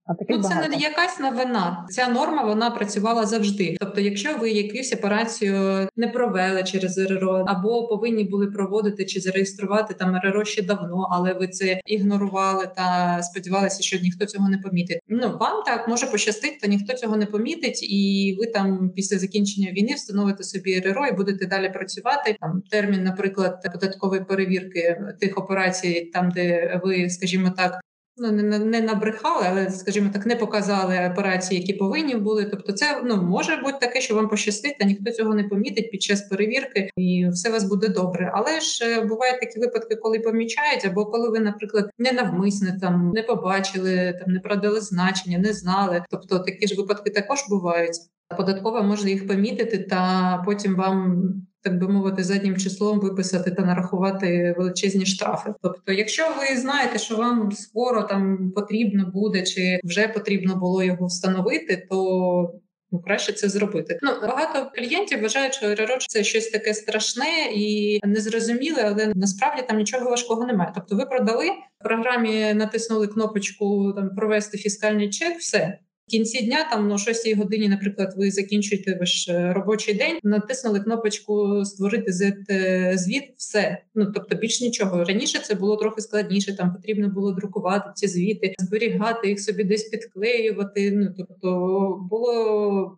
А таких ну, це багато. не якась новина. Ця норма вона працювала завжди. Тобто, якщо ви якусь операцію не провели через РРО, або повинні були проводити чи зареєструвати там РРО ще давно, але ви це ігнорували та сподівалися, що ніхто цього не помітить. Ну вам так може пощастити, та ніхто цього не помітить, і ви там після закінчення війни встановите собі РРО і будете далі працювати. Там термін, наприклад, податкової перевірки тих операцій, там де ви, скажімо так, ну не не набрехали, але скажімо так, не показали операції, які повинні були. Тобто, це ну може бути таке, що вам пощастить, та ніхто цього не помітить під час перевірки, і все у вас буде добре. Але ж е, бувають такі випадки, коли помічають, або коли ви, наприклад, не навмисне там не побачили, там не продали значення, не знали. Тобто такі ж випадки також бувають. Податкова може їх помітити, та потім вам так би мовити, заднім числом виписати та нарахувати величезні штрафи. Тобто, якщо ви знаєте, що вам скоро там потрібно буде, чи вже потрібно було його встановити, то Ну, краще це зробити. Ну багато клієнтів вважають, що РРО – це щось таке страшне і незрозуміле, але насправді там нічого важкого немає. Тобто, ви продали в програмі, натиснули кнопочку там провести фіскальний чек, все кінці дня, там на 6 годині, наприклад, ви закінчуєте ваш е, робочий день, натиснули кнопочку Створити е, звіт, все. Ну тобто, більш нічого раніше це було трохи складніше. Там потрібно було друкувати ці звіти, зберігати їх собі, десь підклеювати. Ну тобто було.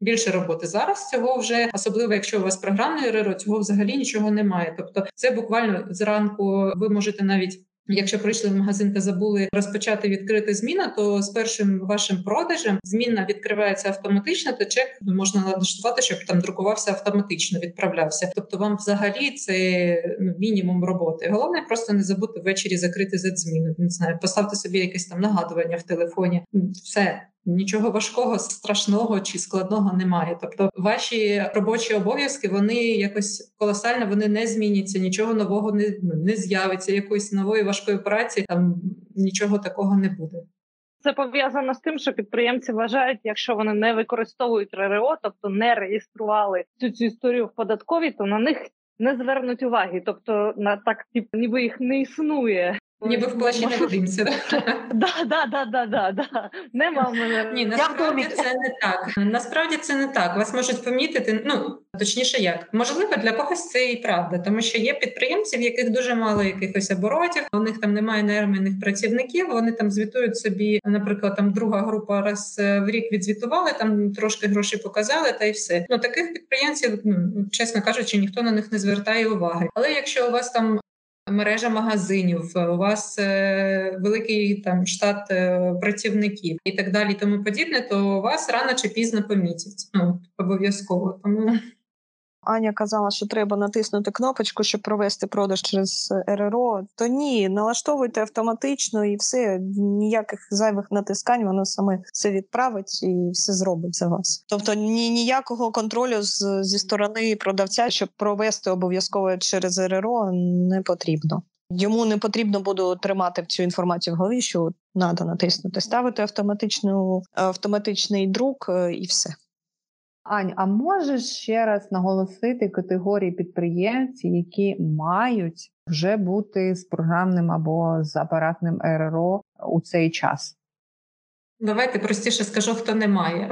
Більше роботи зараз цього вже особливо, якщо у вас програмне РРО, цього взагалі нічого немає. Тобто, це буквально зранку ви можете навіть Якщо прийшли в магазин та забули розпочати відкрити зміна, то з першим вашим продажем зміна відкривається автоматично, то чек можна налаштувати, щоб там друкувався автоматично, відправлявся. Тобто, вам взагалі це ну, мінімум роботи. Головне просто не забути ввечері закрити за зміну. Не знаю, поставте собі якесь там нагадування в телефоні. Все нічого важкого, страшного чи складного немає. Тобто, ваші робочі обов'язки вони якось колосально вони не зміняться, нічого нового не не з'явиться, якоїсь нової важкої праці там нічого такого не буде. Це пов'язано з тим, що підприємці вважають, якщо вони не використовують РРО, тобто не реєстрували цю цю історію в податковій, то на них не звернуть уваги. Тобто на так, ніби їх не існує. Ніби в плащі не годимося. Да, да, да, да, да, да. Нема в мене. Ні, насправді це не так. Насправді це не так. Вас можуть помітити. Ну точніше, як можливо, для когось це і правда, тому що є підприємці, в яких дуже мало якихось оборотів. У них там немає найманих працівників. Вони там звітують собі, наприклад, там друга група раз е, в рік відзвітували, там трошки грошей показали, та й все. Ну таких підприємців, ну чесно кажучи, ніхто на них не звертає уваги. Але якщо у вас там мережа магазинів, у вас е, великий там штат е, працівників і так далі, тому подібне, то вас рано чи пізно помітять. Ну обов'язково тому. Аня казала, що треба натиснути кнопочку, щоб провести продаж через РРО. То ні, налаштовуйте автоматично і все, ніяких зайвих натискань, воно саме все відправить і все зробить за вас. Тобто ні, ніякого контролю з, зі сторони продавця, щоб провести обов'язково через РРО, не потрібно. Йому не потрібно буде тримати цю інформацію в голові, що треба натиснути, ставити автоматичну автоматичний друк е, і все. Ань, а можеш ще раз наголосити категорії підприємців, які мають вже бути з програмним або з апаратним РРО у цей час? Давайте простіше скажу, хто не має.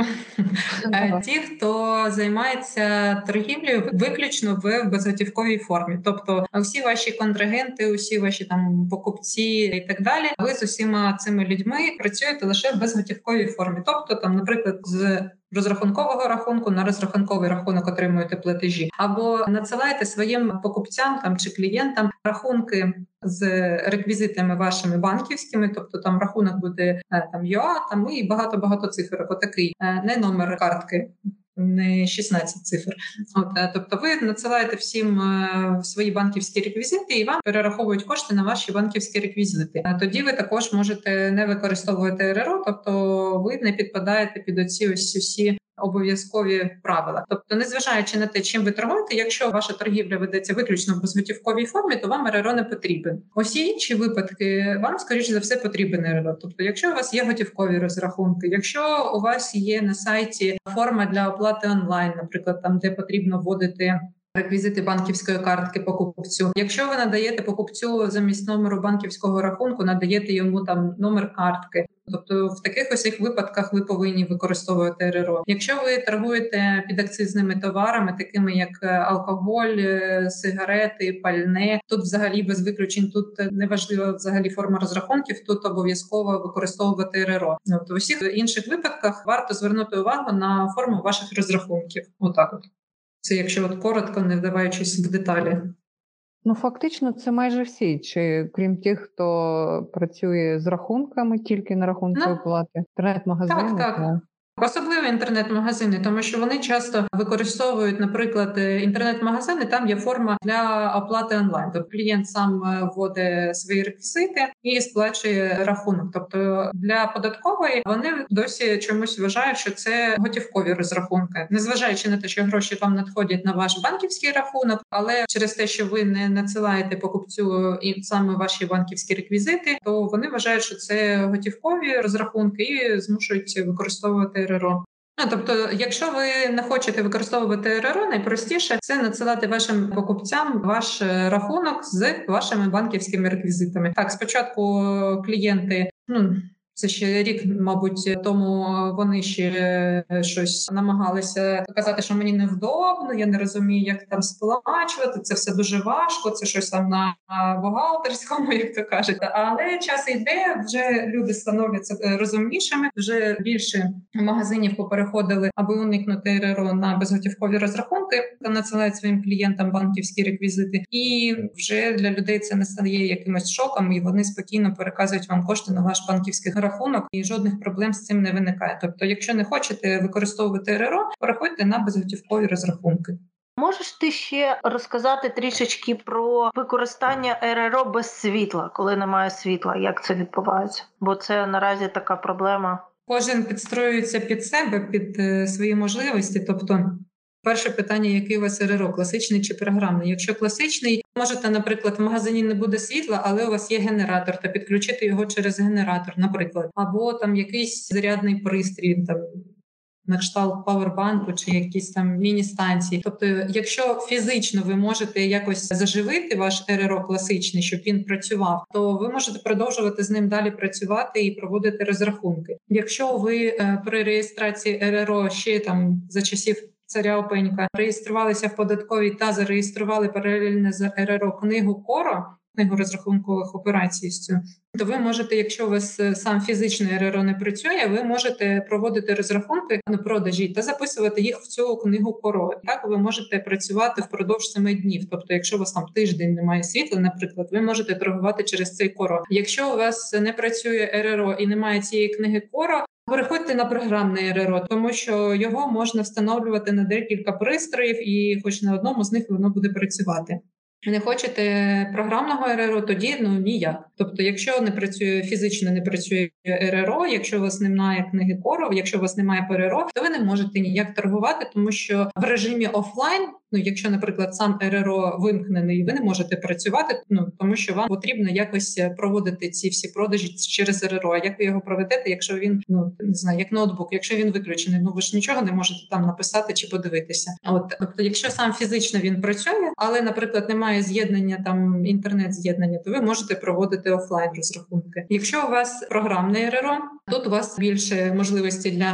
Е, ті, хто займається торгівлею виключно в безготівковій формі, тобто всі ваші контрагенти, усі ваші там покупці і так далі. Ви з усіма цими людьми працюєте лише в безготівковій формі, тобто там, наприклад, з розрахункового рахунку на розрахунковий рахунок отримуєте платежі, або надсилаєте своїм покупцям там чи клієнтам рахунки з реквізитами вашими банківськими, тобто там рахунок буде е, там ЮА, там і багато багато цифр. Отакий е, не номер картки. Не 16 цифр, от е, тобто, ви надсилаєте всім свої банківські реквізити, і вам перераховують кошти на ваші банківські реквізити. А Тоді ви також можете не використовувати РРО, тобто ви не підпадаєте під оці ось усі обов'язкові правила. Тобто, незважаючи на те, чим ви торгуєте, якщо ваша торгівля ведеться виключно в безготівковій формі, то вам РРО не потрібен. Усі інші випадки вам скоріш за все потрібен РРО. Тобто, якщо у вас є готівкові розрахунки, якщо у вас є на сайті форма для оплати онлайн, наприклад, там де потрібно вводити реквізити банківської картки покупцю. Якщо ви надаєте покупцю замість номеру банківського рахунку, надаєте йому там номер картки. Тобто в таких усіх випадках ви повинні використовувати РРО. Якщо ви торгуєте підакцизними товарами, такими як е, алкоголь, е, сигарети, пальне, тут взагалі без виключень тут неважлива взагалі форма розрахунків. Тут обов'язково використовувати РРО. Тобто в усіх інших випадках варто звернути увагу на форму ваших розрахунків. Отак, от це якщо от коротко, не вдаваючись в деталі. Ну, фактично, це майже всі, чи крім тих, хто працює з рахунками, тільки на рахункові ну, плати, інтернет-магазини. Так, так. Особливо інтернет-магазини, тому що вони часто використовують, наприклад, е, інтернет-магазини. Там є форма для оплати онлайн. Тобто клієнт сам е, вводить свої реквізити і сплачує рахунок. Тобто для податкової вони досі чомусь вважають, що це готівкові розрахунки, незважаючи на те, що гроші вам надходять на ваш банківський рахунок, але через те, що ви не надсилаєте покупцю і саме ваші банківські реквізити, то вони вважають, що це готівкові розрахунки і змушують використовувати. РРО. Ну, тобто, якщо ви не хочете використовувати РРО, найпростіше це надсилати вашим покупцям ваш е, рахунок з вашими банківськими реквізитами. Так, спочатку клієнти ну це ще рік, мабуть, тому вони ще щось намагалися казати, що мені невдобно, я не розумію, як там сплачувати. Це все дуже важко. Це щось там на бухгалтерському, як то кажуть. Але час йде, вже люди становляться е, розумнішими. Вже більше магазинів попереходили, аби уникнути РРО на безготівкові розрахунки, та надсилають своїм клієнтам банківські реквізити. І вже для людей це не стає якимось шоком, і вони спокійно переказують вам кошти на ваш банківський рахунок, і жодних проблем з цим не виникає. Тобто, якщо не хочете використовувати РРО, переходьте на безготівкові розрахунки. Можеш ти ще розказати трішечки про використання РРО без світла, коли немає світла, як це відбувається? Бо це наразі така проблема. Кожен підстроюється під себе, під е, свої можливості. Тобто, перше питання, який у вас РРО, класичний чи програмний? Якщо класичний, можете, наприклад, в магазині не буде світла, але у вас є генератор, та підключити його через генератор, наприклад, або там якийсь зарядний пристрій там на кшталт павербанку чи якісь там міні-станції. Тобто, якщо фізично ви можете якось заживити ваш РРО класичний, щоб він працював, то ви можете продовжувати з ним далі працювати і проводити розрахунки. Якщо ви е, при реєстрації РРО ще там за часів. Царя Опенька реєструвалися в податковій та зареєстрували паралельно з РРО книгу Коро, книгу розрахункових операцій з цю, то ви можете, якщо у вас е, сам фізичний РРО не працює, ви можете проводити розрахунки на продажі та записувати їх в цю книгу коро. Так ви можете працювати впродовж семи днів. Тобто, якщо у вас там тиждень немає світла, наприклад, ви можете торгувати через цей коро. Якщо у вас не працює РРО і немає цієї книги коро. Переходьте на програмне РРО, тому що його можна встановлювати на декілька пристроїв, і хоч на одному з них воно буде працювати не хочете програмного РРО, тоді ну ніяк. Тобто, якщо не працює фізично, не працює РРО, якщо у вас немає книги кору, якщо у вас немає ПРРО, то ви не можете ніяк торгувати, тому що в режимі офлайн Ну, якщо, наприклад, сам РРО вимкнений, ви не можете працювати, ну тому що вам потрібно якось е, проводити ці всі продажі через РРО. А як ви його проведете, якщо він ну не знаю, як ноутбук, якщо він виключений, ну ви ж нічого не можете там написати чи подивитися. От тобто, якщо сам фізично він працює, але, наприклад, немає з'єднання там інтернет-з'єднання, то ви можете проводити офлайн розрахунки. Якщо у вас програмне РРО, тут у вас більше можливості для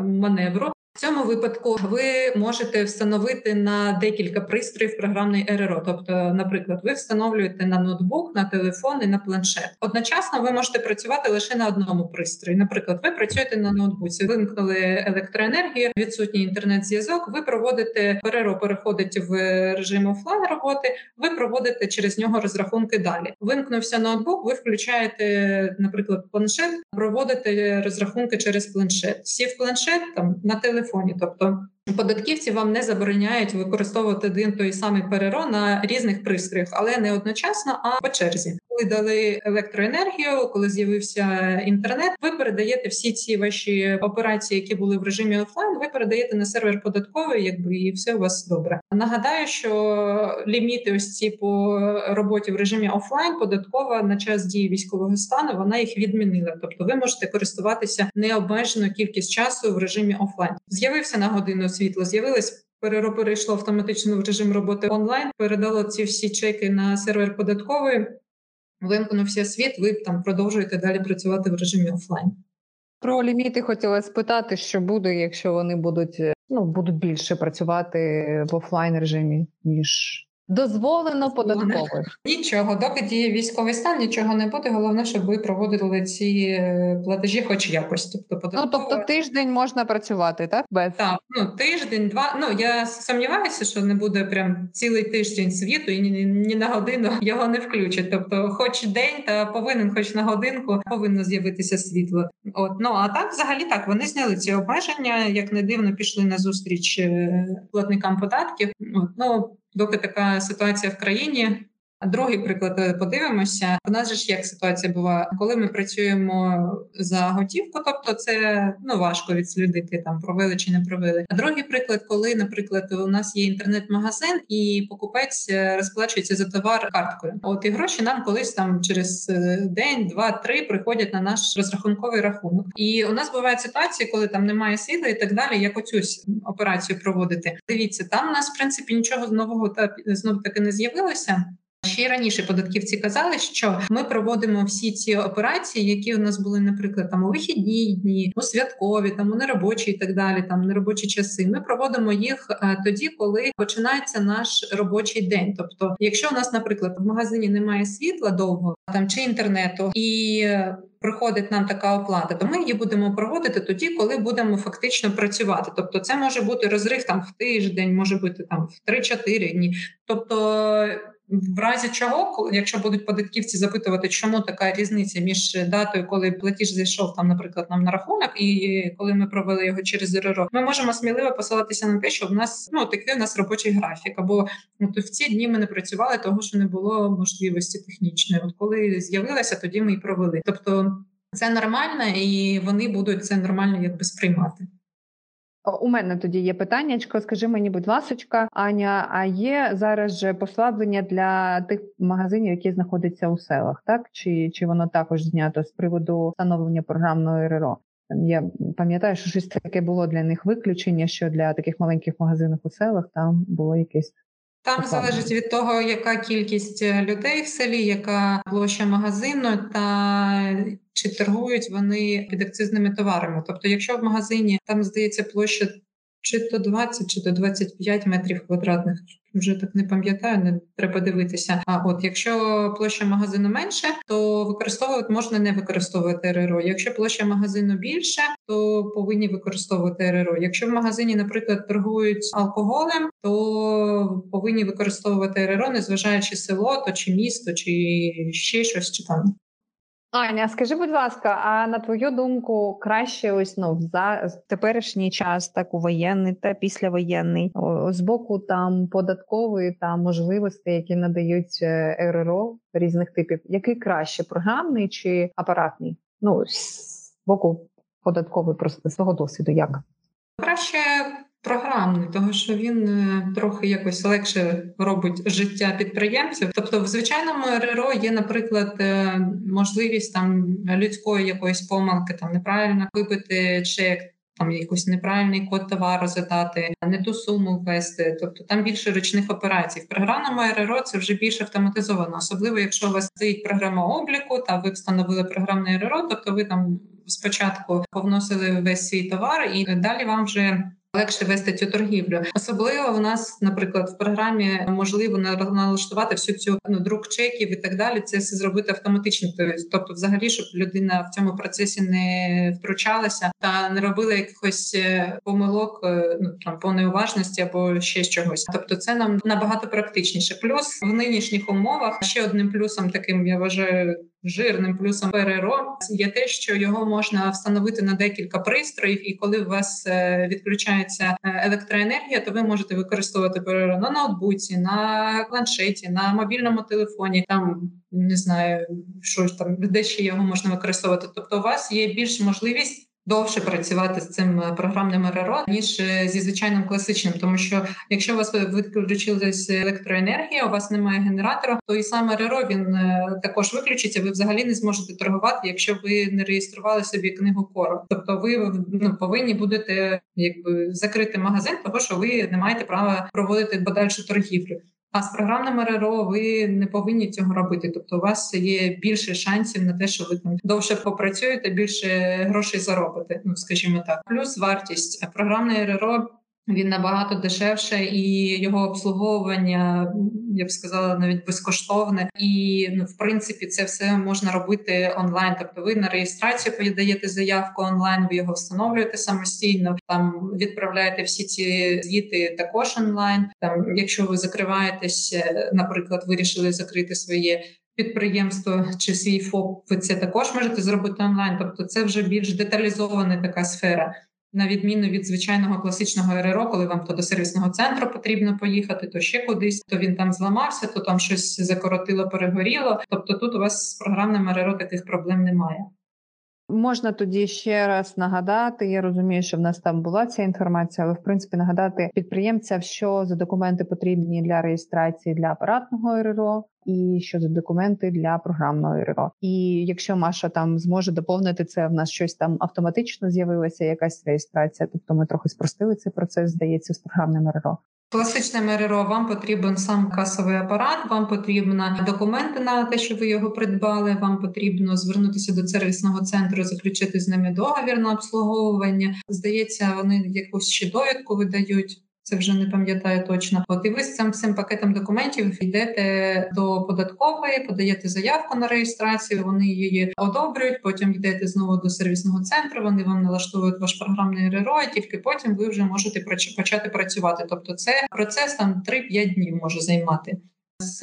маневру. Цьому випадку ви можете встановити на декілька пристроїв програмний РРО. Тобто, наприклад, ви встановлюєте на ноутбук, на телефон і на планшет. Одночасно ви можете працювати лише на одному пристрої. Наприклад, ви працюєте на ноутбуці, вимкнули електроенергію, відсутній інтернет-зв'язок. Ви проводите РРО, переходить в режим офлайн роботи. Ви проводите через нього розрахунки далі. Вимкнувся ноутбук. Ви включаєте, наприклад, планшет, проводите розрахунки через планшет. Сів планшет там на телефон телефоні. Тобто податківці вам не забороняють використовувати один той самий переро на різних пристроях, але не одночасно, а по черзі. Коли дали електроенергію, коли з'явився інтернет, ви передаєте всі ці ваші операції, які були в режимі офлайн. Ви передаєте на сервер податковий, якби і все у вас добре. Нагадаю, що ліміти ось ці по роботі в режимі офлайн податкова на час дії військового стану вона їх відмінила. Тобто, ви можете користуватися необмежену кількість часу в режимі офлайн. З'явився на годину світло, з'явилось. Переро перейшло автоматично в режим роботи онлайн, передало ці всі чеки на сервер податковий, вимкнувся світ. Ви там продовжуєте далі працювати в режимі офлайн. Про ліміти хотіла спитати, що буде, якщо вони будуть ну будуть більше працювати в офлайн режимі ніж Дозволено податкових нічого, доки діє військовий стан, нічого не буде. Головне, щоб ви проводили ці е, платежі, хоч якось. Тобто, податкова... Ну, тобто тиждень можна працювати, так? Без так, ну тиждень, два. Ну я сумніваюся, що не буде прям цілий тиждень світу, і ні, ні, ні на годину його не включать. Тобто, хоч день, та повинен, хоч на годинку, повинно з'явитися світло. От ну а так, взагалі, так вони зняли ці обмеження, як не дивно, пішли на зустріч е, платникам податків. От, ну доки така ситуація в країні. А другий приклад е, подивимося. У нас же ж як ситуація була, коли ми працюємо за готівку, тобто це ну важко відслідити там провели чи не провели. А другий приклад, коли, наприклад, у нас є інтернет-магазин, і покупець е, розплачується за товар карткою. От і гроші нам колись там через е, день, два, три приходять на наш розрахунковий рахунок. І у нас бувають ситуації, коли там немає світла і так далі. Як оцю операцію проводити? Дивіться, там у нас в принципі нічого нового та знов таки не з'явилося. Ще й раніше податківці казали, що ми проводимо всі ці операції, які у нас були, наприклад, там у вихідні дні, у святкові, там у неробочі і так далі, там неробочі часи. Ми проводимо їх е, тоді, коли починається наш робочий день. Тобто, якщо у нас, наприклад, в магазині немає світла довго там чи інтернету і Приходить нам така оплата, то ми її будемо проводити тоді, коли будемо фактично працювати. Тобто, це може бути розрив там в тиждень, може бути там в 3-4 дні. Тобто в разі чого, якщо будуть податківці запитувати, чому така різниця між датою, коли платіж зайшов там, наприклад, нам на рахунок, і коли ми провели його через РРО, ми можемо сміливо посилатися на те, що в нас ну такий у нас робочий графік, або ну, в ці дні ми не працювали, того що не було можливості технічної. От коли з'явилася, тоді ми і провели. Тобто Це нормально, і вони будуть це нормально якби сприймати. У мене тоді є питаннячко. Скажи мені, будь ласочка, Аня, а є зараз же послаблення для тих магазинів, які знаходяться у селах, так? Чи чи воно також знято з приводу встановлення програмної РРО? Я пам'ятаю, що щось таке було для них виключення, що для таких маленьких магазинів у селах там було якесь. Там залежить від того, яка кількість е, людей в селі, яка площа магазину, та чи торгують вони під акцизними товарами. Тобто, якщо в магазині там здається площа чи то 20, чи то 25 метрів квадратних. Вже так не пам'ятаю, не треба дивитися. А от якщо площа магазину менше, то використовувати можна не використовувати РРО. Якщо площа магазину більше, то повинні використовувати РРО. Якщо в магазині, наприклад, торгують алкоголем, то повинні використовувати РРО, незважаючи село, то чи місто, чи ще щось чи там Аня, скажи, будь ласка, а на твою думку, краще ось ну за теперішній час, так у воєнний та післявоєнний, з боку там податкової та можливості, які надають е, РРО різних типів, який краще програмний чи апаратний? Ну з боку податкової просто свого досвіду, як краще програмний, тому що він е, трохи якось легше робить життя підприємців. Тобто, в звичайному РРО є, наприклад, е, можливість там людської якоїсь помилки, там неправильно вибити чек. Там якийсь неправильний код товару задати, не ту суму ввести. Тобто там більше ручних операцій. В програмному РРО це вже більш автоматизовано, особливо якщо у вас стоїть програма обліку, та ви встановили програмне РРО, тобто ви там спочатку повносили весь свій товар, і далі вам вже легше вести цю торгівлю. Особливо в нас, наприклад, в програмі можливо налаштувати всю цю ну, друк чеків і так далі. Це все зробити автоматично. Тобто, взагалі, щоб людина в цьому процесі не втручалася та не робила якихось е, помилок, е, ну там по неуважності або ще чогось. Тобто, це нам набагато практичніше. Плюс в нинішніх умовах ще одним плюсом, таким я вважаю. Жирним плюсом ПРРО є те, що його можна встановити на декілька пристроїв, і коли у вас е, відключається е, електроенергія, то ви можете використовувати ПРРО на ноутбуці, на планшеті, на мобільному телефоні. Там не знаю, що там де ще його можна використовувати. Тобто, у вас є більш можливість довше працювати з цим е, програмним РРО, ніж е, зі звичайним класичним, тому що якщо у вас відключилась електроенергія, у вас немає генератора, то і саме РРО він е, також виключиться. Ви взагалі не зможете торгувати, якщо ви не реєстрували собі книгу кору. Тобто, ви ну, повинні будете якби закрити магазин, того що ви не маєте права проводити подальшу торгівлю. А з програмним РРО ви не повинні цього робити. Тобто, у вас є більше шансів на те, що ви там довше попрацюєте, більше грошей заробите. Ну скажімо так, плюс вартість програмне РРО він набагато дешевше, і його обслуговування я б сказала навіть безкоштовне. І ну, в принципі, це все можна робити онлайн. Тобто, ви на реєстрацію подаєте заявку онлайн, ви його встановлюєте самостійно. Там відправляєте всі ці звіти також онлайн. Там, якщо ви закриваєтесь, е, наприклад, вирішили закрити своє. Підприємство чи свій ФОП, ви це також можете зробити онлайн. Тобто, це вже більш деталізована така сфера на відміну від звичайного класичного РРО, коли вам то до сервісного центру потрібно поїхати, то ще кудись, то він там зламався, то там щось закоротило, перегоріло. Тобто, тут у вас з програмним РРО таких проблем немає. Можна тоді ще раз нагадати. Я розумію, що в нас там була ця інформація, але в принципі нагадати підприємцям, що за документи потрібні для реєстрації для апаратного РРО, і що за документи для програмного РРО. І якщо Маша там зможе доповнити це, в нас щось там автоматично з'явилася, якась реєстрація. Тобто ми трохи спростили цей процес, здається, з програмним РРО. Класичним РРО вам потрібен сам касовий апарат, вам потрібні документи на те, що ви його придбали. Вам потрібно звернутися до сервісного центру, заключити з ними договір на обслуговування. Здається, вони якусь ще довідку видають. Це вже не пам'ятаю точно. От і ви з цим цим пакетом документів йдете до податкової, подаєте заявку на реєстрацію. Вони її одобрюють. Потім йдете знову до сервісного центру. Вони вам налаштовують ваш програмний РРО, Тільки потім ви вже можете почати працювати. Тобто, це процес там 3-5 днів може займати. З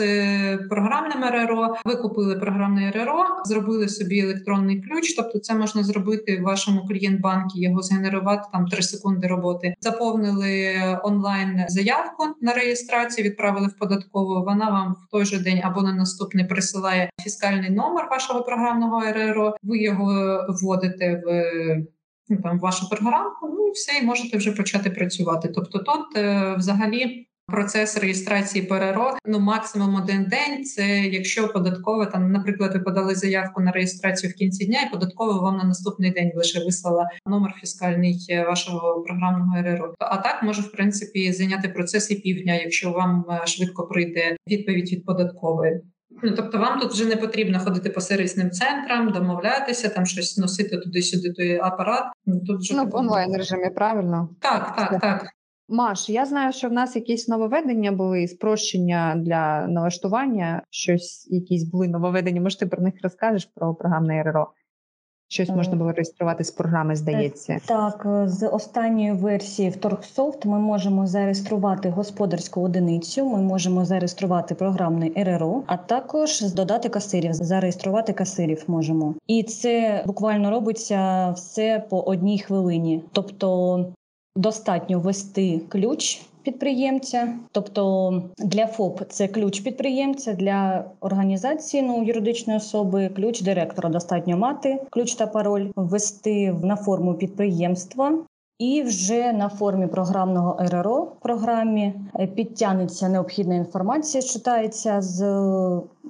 програмним РРО. Ви купили програмне РРО, зробили собі електронний ключ. Тобто, це можна зробити в вашому клієнт-банкі, його згенерувати там 3 секунди роботи. Заповнили онлайн заявку на реєстрацію, відправили в податкову. Вона вам в той же день або на наступний присилає фіскальний номер вашого програмного РРО. Ви його вводите в ну, там вашу програмку. Ну і все, і можете вже почати працювати. Тобто, тут е, взагалі. Процес реєстрації ПРРО ну максимум один день. Це якщо податково там, наприклад, ви подали заявку на реєстрацію в кінці дня, і податково вам на наступний день лише вислала номер фіскальний е, вашого програмного РРО. А так може в принципі зайняти процес і півдня, якщо вам е, швидко прийде відповідь від податкової. Ну, тобто вам тут вже не потрібно ходити по сервісним центрам, домовлятися, там щось носити туди-сюди той апарат. Ну, тут вже ну в онлайн режимі, правильно? Так, так, так. Маш, я знаю, що в нас якісь нововведення були спрощення для налаштування. Щось, якісь були нововведення. Може, ти про них розкажеш про програмне РРО? Щось можна було реєструвати з програми, здається. Так, е, з останньої версії в Торгсофт ми можемо зареєструвати господарську одиницю, ми можемо зареєструвати програмний РРО, а також додати касирів, зареєструвати касирів можемо. І це буквально робиться все по одній хвилині. Тобто достатньо ввести ключ підприємця, тобто для ФОП це ключ підприємця, для організації ну юридичної особи, ключ директора достатньо мати, ключ та пароль ввести на форму підприємства. І вже на формі програмного РРО в програмі е, підтягнеться необхідна інформація, читається з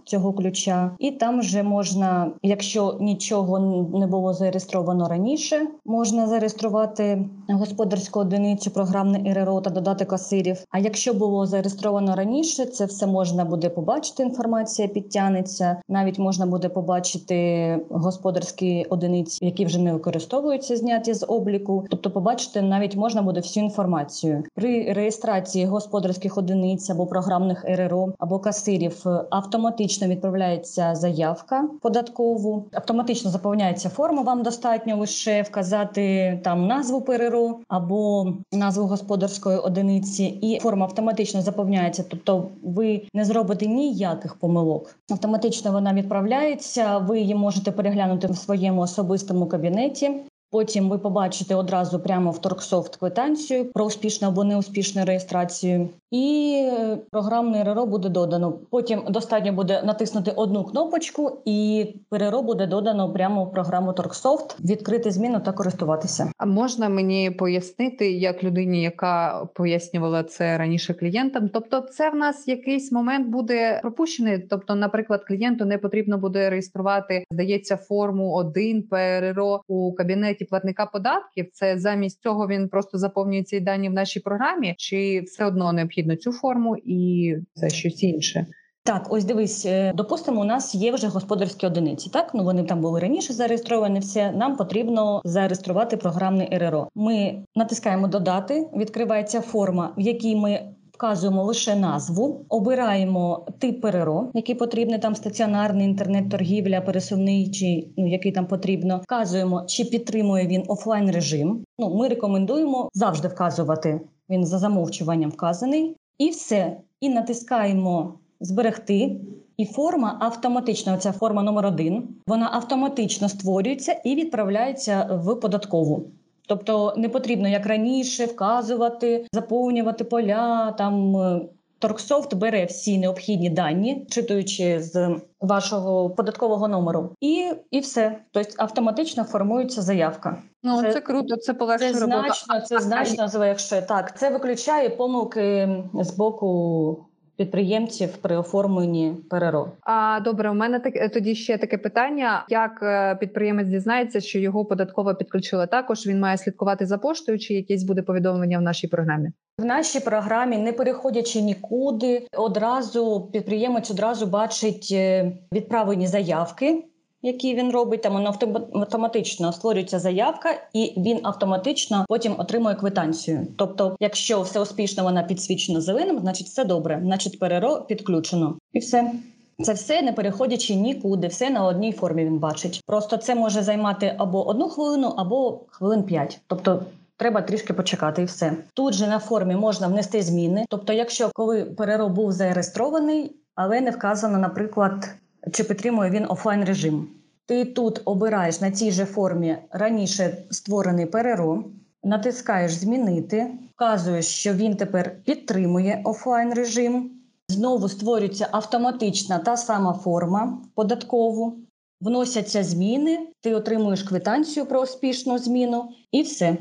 цього ключа, і там вже можна, якщо нічого не було зареєстровано раніше, можна зареєструвати господарську одиницю, програмне РРО та додати касирів. А якщо було зареєстровано раніше, це все можна буде побачити. Інформація підтягнеться. Навіть можна буде побачити господарські одиниці, які вже не використовуються, зняті з обліку. Тобто, побачити навіть можна буде всю інформацію при реєстрації господарських одиниць або програмних РРО або касирів автоматично автоматично відправляється заявка податкову, автоматично заповняється форма. Вам достатньо лише вказати там назву ПРРО або назву господарської одиниці, і форма автоматично заповняється. Тобто, ви не зробите ніяких помилок. Автоматично вона відправляється. Ви її можете переглянути в своєму особистому кабінеті. Потім ви побачите одразу прямо в Торксофт квитанцію про успішну або неуспішну реєстрацію, і е, програмне РРО буде додано. Потім достатньо буде натиснути одну кнопочку, і ПРРО буде додано прямо в програму Торксофт, відкрити зміну та користуватися. А можна мені пояснити, як людині, яка пояснювала це раніше клієнтам? Тобто, це в нас якийсь момент буде пропущений. Тобто, наприклад, клієнту не потрібно буде реєструвати, здається, форму 1 ПРРО у кабінеті кабінеті платника податків, це замість цього він просто заповнює ці дані в нашій програмі, чи все одно необхідно цю форму і це щось інше. Так, ось дивись, е, допустимо, у нас є вже господарські одиниці. Так, ну вони там були раніше зареєстровані. Все нам потрібно зареєструвати програмний РРО. Ми натискаємо додати, відкривається форма, в якій ми вказуємо лише назву, обираємо тип ПРРО, який потрібний там стаціонарний інтернет-торгівля, пересувний чи ну який там потрібно. Вказуємо, чи підтримує він офлайн режим. Ну ми рекомендуємо завжди вказувати. Він за замовчуванням вказаний, і все. І натискаємо зберегти. І форма автоматично, ця форма номер один, вона автоматично створюється і відправляється в податкову. Тобто не потрібно як раніше вказувати, заповнювати поля. Там е, Торксофт бере всі необхідні дані, читуючи з вашого податкового номеру, і і все. Тобто автоматично формується заявка. Ну це, це круто. Це полегшує Це значно, це значно злегшує. Так, це виключає помилки з боку підприємців при оформленні ПРРО. А добре, у мене так тоді ще таке питання: як е, підприємець дізнається, що його податково підключили також? Він має слідкувати за поштою, чи якесь буде повідомлення в нашій програмі? В нашій програмі, не переходячи нікуди, одразу підприємець одразу бачить е, відправлені заявки які він робить, там воно автоматично створюється заявка, і він автоматично потім отримує квитанцію. Тобто, якщо все успішно, вона підсвічена зеленим, значить все добре, значить переро підключено, і все. Це все не переходячи нікуди, все на одній формі він бачить. Просто це може займати або одну хвилину, або хвилин п'ять. Тобто треба трішки почекати, і все тут же на формі можна внести зміни. Тобто, якщо коли перероб був зареєстрований, але не вказано, наприклад, чи підтримує він офлайн режим. Ти тут обираєш на цій же формі раніше створений ПРРО, натискаєш Змінити, вказуєш, що він тепер підтримує офлайн режим. Знову створюється автоматична та сама форма податкову, вносяться зміни, ти отримуєш квитанцію про успішну зміну, і все.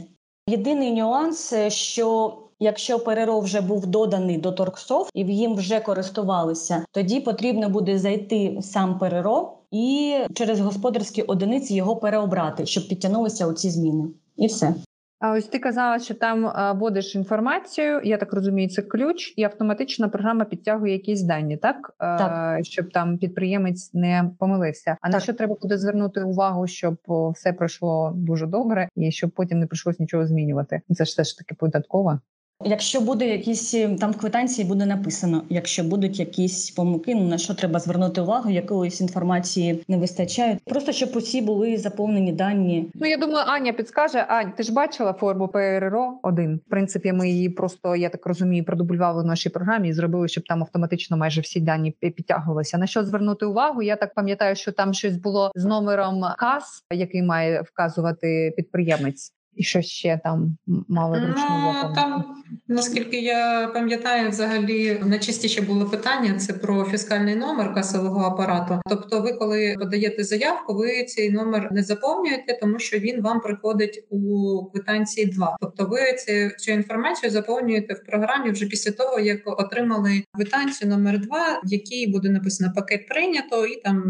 Єдиний нюанс, що якщо ПРРО вже був доданий до Торксофт і їм вже користувалися, тоді потрібно буде зайти в сам ПРРО і через господарські одиниці його переобрати, щоб підтягнулися оці зміни. І все. А ось ти казала, що там вводиш інформацію, я так розумію, це ключ, і автоматично програма підтягує якісь дані, так? Так. Щоб там підприємець не помилився. А на що треба буде звернути увагу, щоб все пройшло дуже добре, і щоб потім не прийшлось нічого змінювати? Це ж все ж таки податкова. Якщо буде якісь е, там в квитанції буде написано, якщо будуть якісь помилки, ну, на що треба звернути увагу, якоїсь інформації не вистачає. Просто щоб усі були заповнені дані. Ну я думаю, Аня підскаже. Ань, ти ж бачила форму ПРРО 1 В принципі, ми її просто я так розумію, продублювали в нашій програмі і зробили, щоб там автоматично майже всі дані підтягувалися. На що звернути увагу? Я так пам'ятаю, що там щось було з номером КАС, який має вказувати підприємець. І що ще там мали вручну Ну, там, наскільки я пам'ятаю, взагалі найчастіше було питання це про фіскальний номер касового апарату. Тобто, ви, коли подаєте заявку, ви цей номер не заповнюєте, тому що він вам приходить у квитанції 2. Тобто, ви ці, цю інформацію заповнюєте в програмі вже після того, як отримали квитанцію номер 2, в якій буде написано пакет прийнято, і там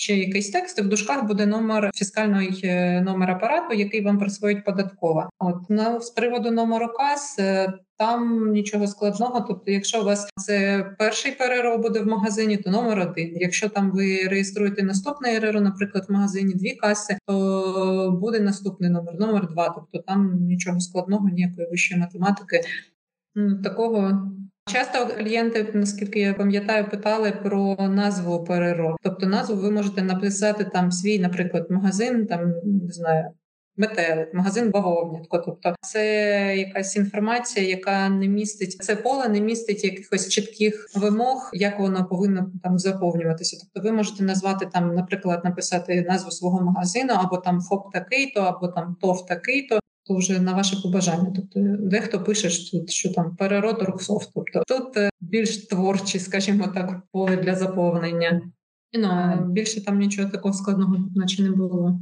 ще якийсь текст. В дужках буде номер фіскальний е, номер апарату, який вам присвоїть податкова. От на з приводу номеру кас. е, Там нічого складного. Тобто, якщо у вас це перший ПРРО буде в магазині, то номер один. Якщо там ви реєструєте наступний РРО, наприклад, в магазині дві каси, то буде наступний номер, номер два. Тобто там нічого складного, ніякої вищої математики. Такого часто клієнти, наскільки я пам'ятаю, питали про назву ПРРО. Тобто назву ви можете написати там свій, наприклад, магазин, там не знаю. Метелик, магазин бавовнятко. Тобто це якась інформація, яка не містить це поле, не містить якихось чітких вимог, як воно повинно там заповнюватися. Тобто, ви можете назвати там, наприклад, написати назву свого магазину, або там ФОП такий-то, або там ТОВ такий-то. То вже на ваше побажання. Тобто, дехто пише що тут, що там перерод Роксофт. Тобто тут е, більш творчі, скажімо так, поле для заповнення. І, Ну а більше там нічого такого складного, наче не було.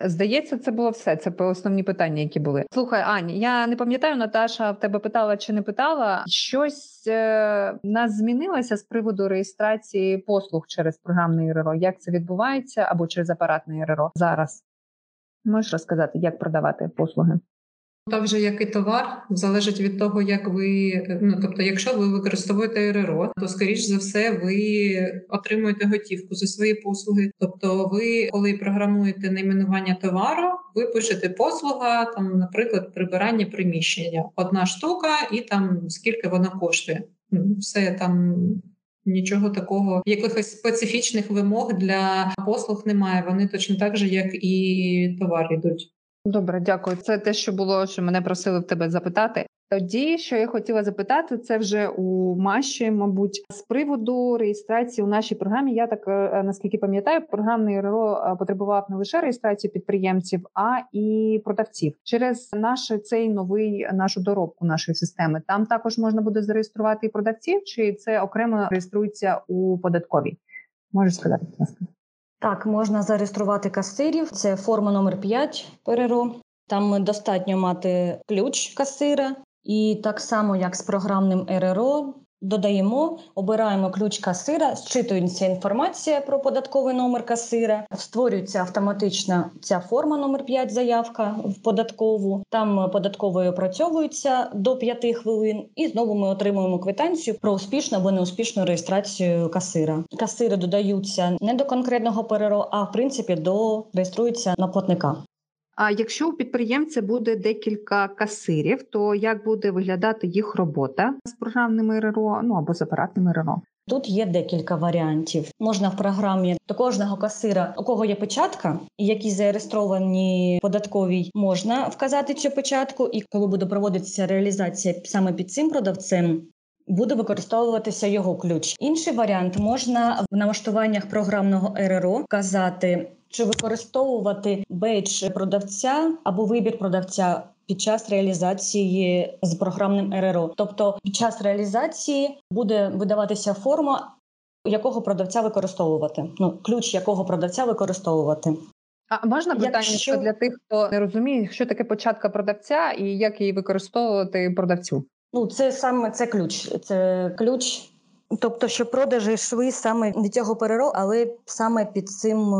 Здається, це було все. Це основні питання, які були. Слухай, Ань, я не пам'ятаю, Наташа в тебе питала чи не питала. Щось е, нас змінилося з приводу реєстрації послуг через програмний РРО. Як це відбувається або через апаратний РРО зараз? Можеш розказати, як продавати послуги? Так вже як і товар, залежить від того, як ви ну тобто, якщо ви використовуєте РРО, то скоріш за все ви отримуєте готівку за свої послуги. Тобто, ви, коли програмуєте найменування товару, ви пишете послуга, там, наприклад, прибирання приміщення, одна штука, і там скільки вона коштує. Все там. Нічого такого, якихось специфічних вимог для послуг немає. Вони точно так же, як і товар йдуть. Добре, дякую. Це те, що було, що мене просили в тебе запитати. Тоді, що я хотіла запитати, це вже у Маші, мабуть, з приводу реєстрації у нашій програмі. Я так е, наскільки пам'ятаю, програмний РРО е, потребував не лише реєстрації підприємців, а і продавців через наш цей новий нашу доробку нашої системи. Там також можна буде зареєструвати і продавців, чи це окремо реєструється у податковій? Можеш сказати, будь ласка. Так, можна зареєструвати касирів. Це форма номер 5 ПРРО. Там достатньо мати ключ касира, і так само, як з програмним РРО, додаємо, обираємо ключ касира, зчитується інформація про податковий номер касира, створюється автоматично ця форма номер 5 заявка в податкову. Там податковою опрацьовується до 5 хвилин, і знову ми отримуємо квитанцію про успішну або неуспішну реєстрацію касира. Касири додаються не до конкретного ПРРО, а в принципі до реєструються на платника. А якщо у підприємця буде декілька касирів, то як буде виглядати їх робота з програмними РРО, ну або з апаратними РРО? Тут є декілька варіантів. Можна в програмі до кожного касира, у кого є печатка, і які зареєстровані податковій, можна вказати цю печатку. І коли буде проводитися реалізація саме під цим продавцем, буде використовуватися його ключ. Інший варіант можна в налаштуваннях програмного РРО вказати, чи використовувати бейдж продавця або вибір продавця. Під час реалізації з програмним РРО, тобто під час реалізації буде видаватися форма, якого продавця використовувати. Ну ключ якого продавця використовувати. А можна питання Якщо- для тих, хто не розуміє, що таке початка продавця і як її використовувати продавцю? Ну, це саме це ключ. Це ключ. Тобто, що продажі йшли саме від цього ПРРО, але саме під цим.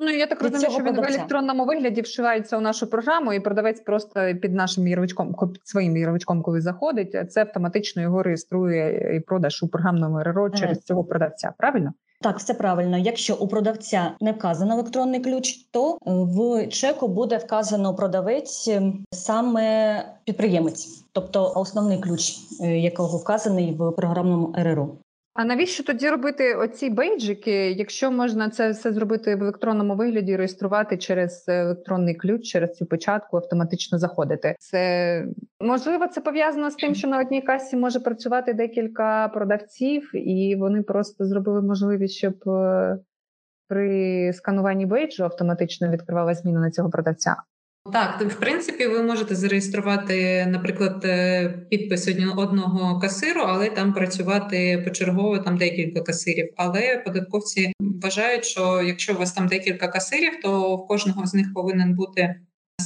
Е, Ну я так розумію, що він в електронному вигляді вшивається у нашу програму, і продавець просто під нашим ярличком, своїм ярличком, коли заходить, це автоматично його реєструє і продаж у програмному РРО через цього продавця. Правильно? Так, все правильно. Якщо у продавця не вказано електронний ключ, то е, в чеку буде вказано продавець е, саме підприємець, тобто основний ключ, е, якого вказаний в програмному РРО. А навіщо тоді робити оці бейджики, якщо можна це все зробити в електронному вигляді, реєструвати через електронний ключ, через цю печатку, автоматично заходити? Це можливо, це пов'язано з тим, що на одній касі може працювати декілька продавців, і вони просто зробили можливість, щоб е, при скануванні бейджу автоматично відкривала зміну на цього продавця. Так, в принципі ви можете зареєструвати, наприклад, е, підпис одного касиру, але там працювати почергово там декілька касирів. Але податковці вважають, що якщо у вас там декілька касирів, то в кожного з них повинен бути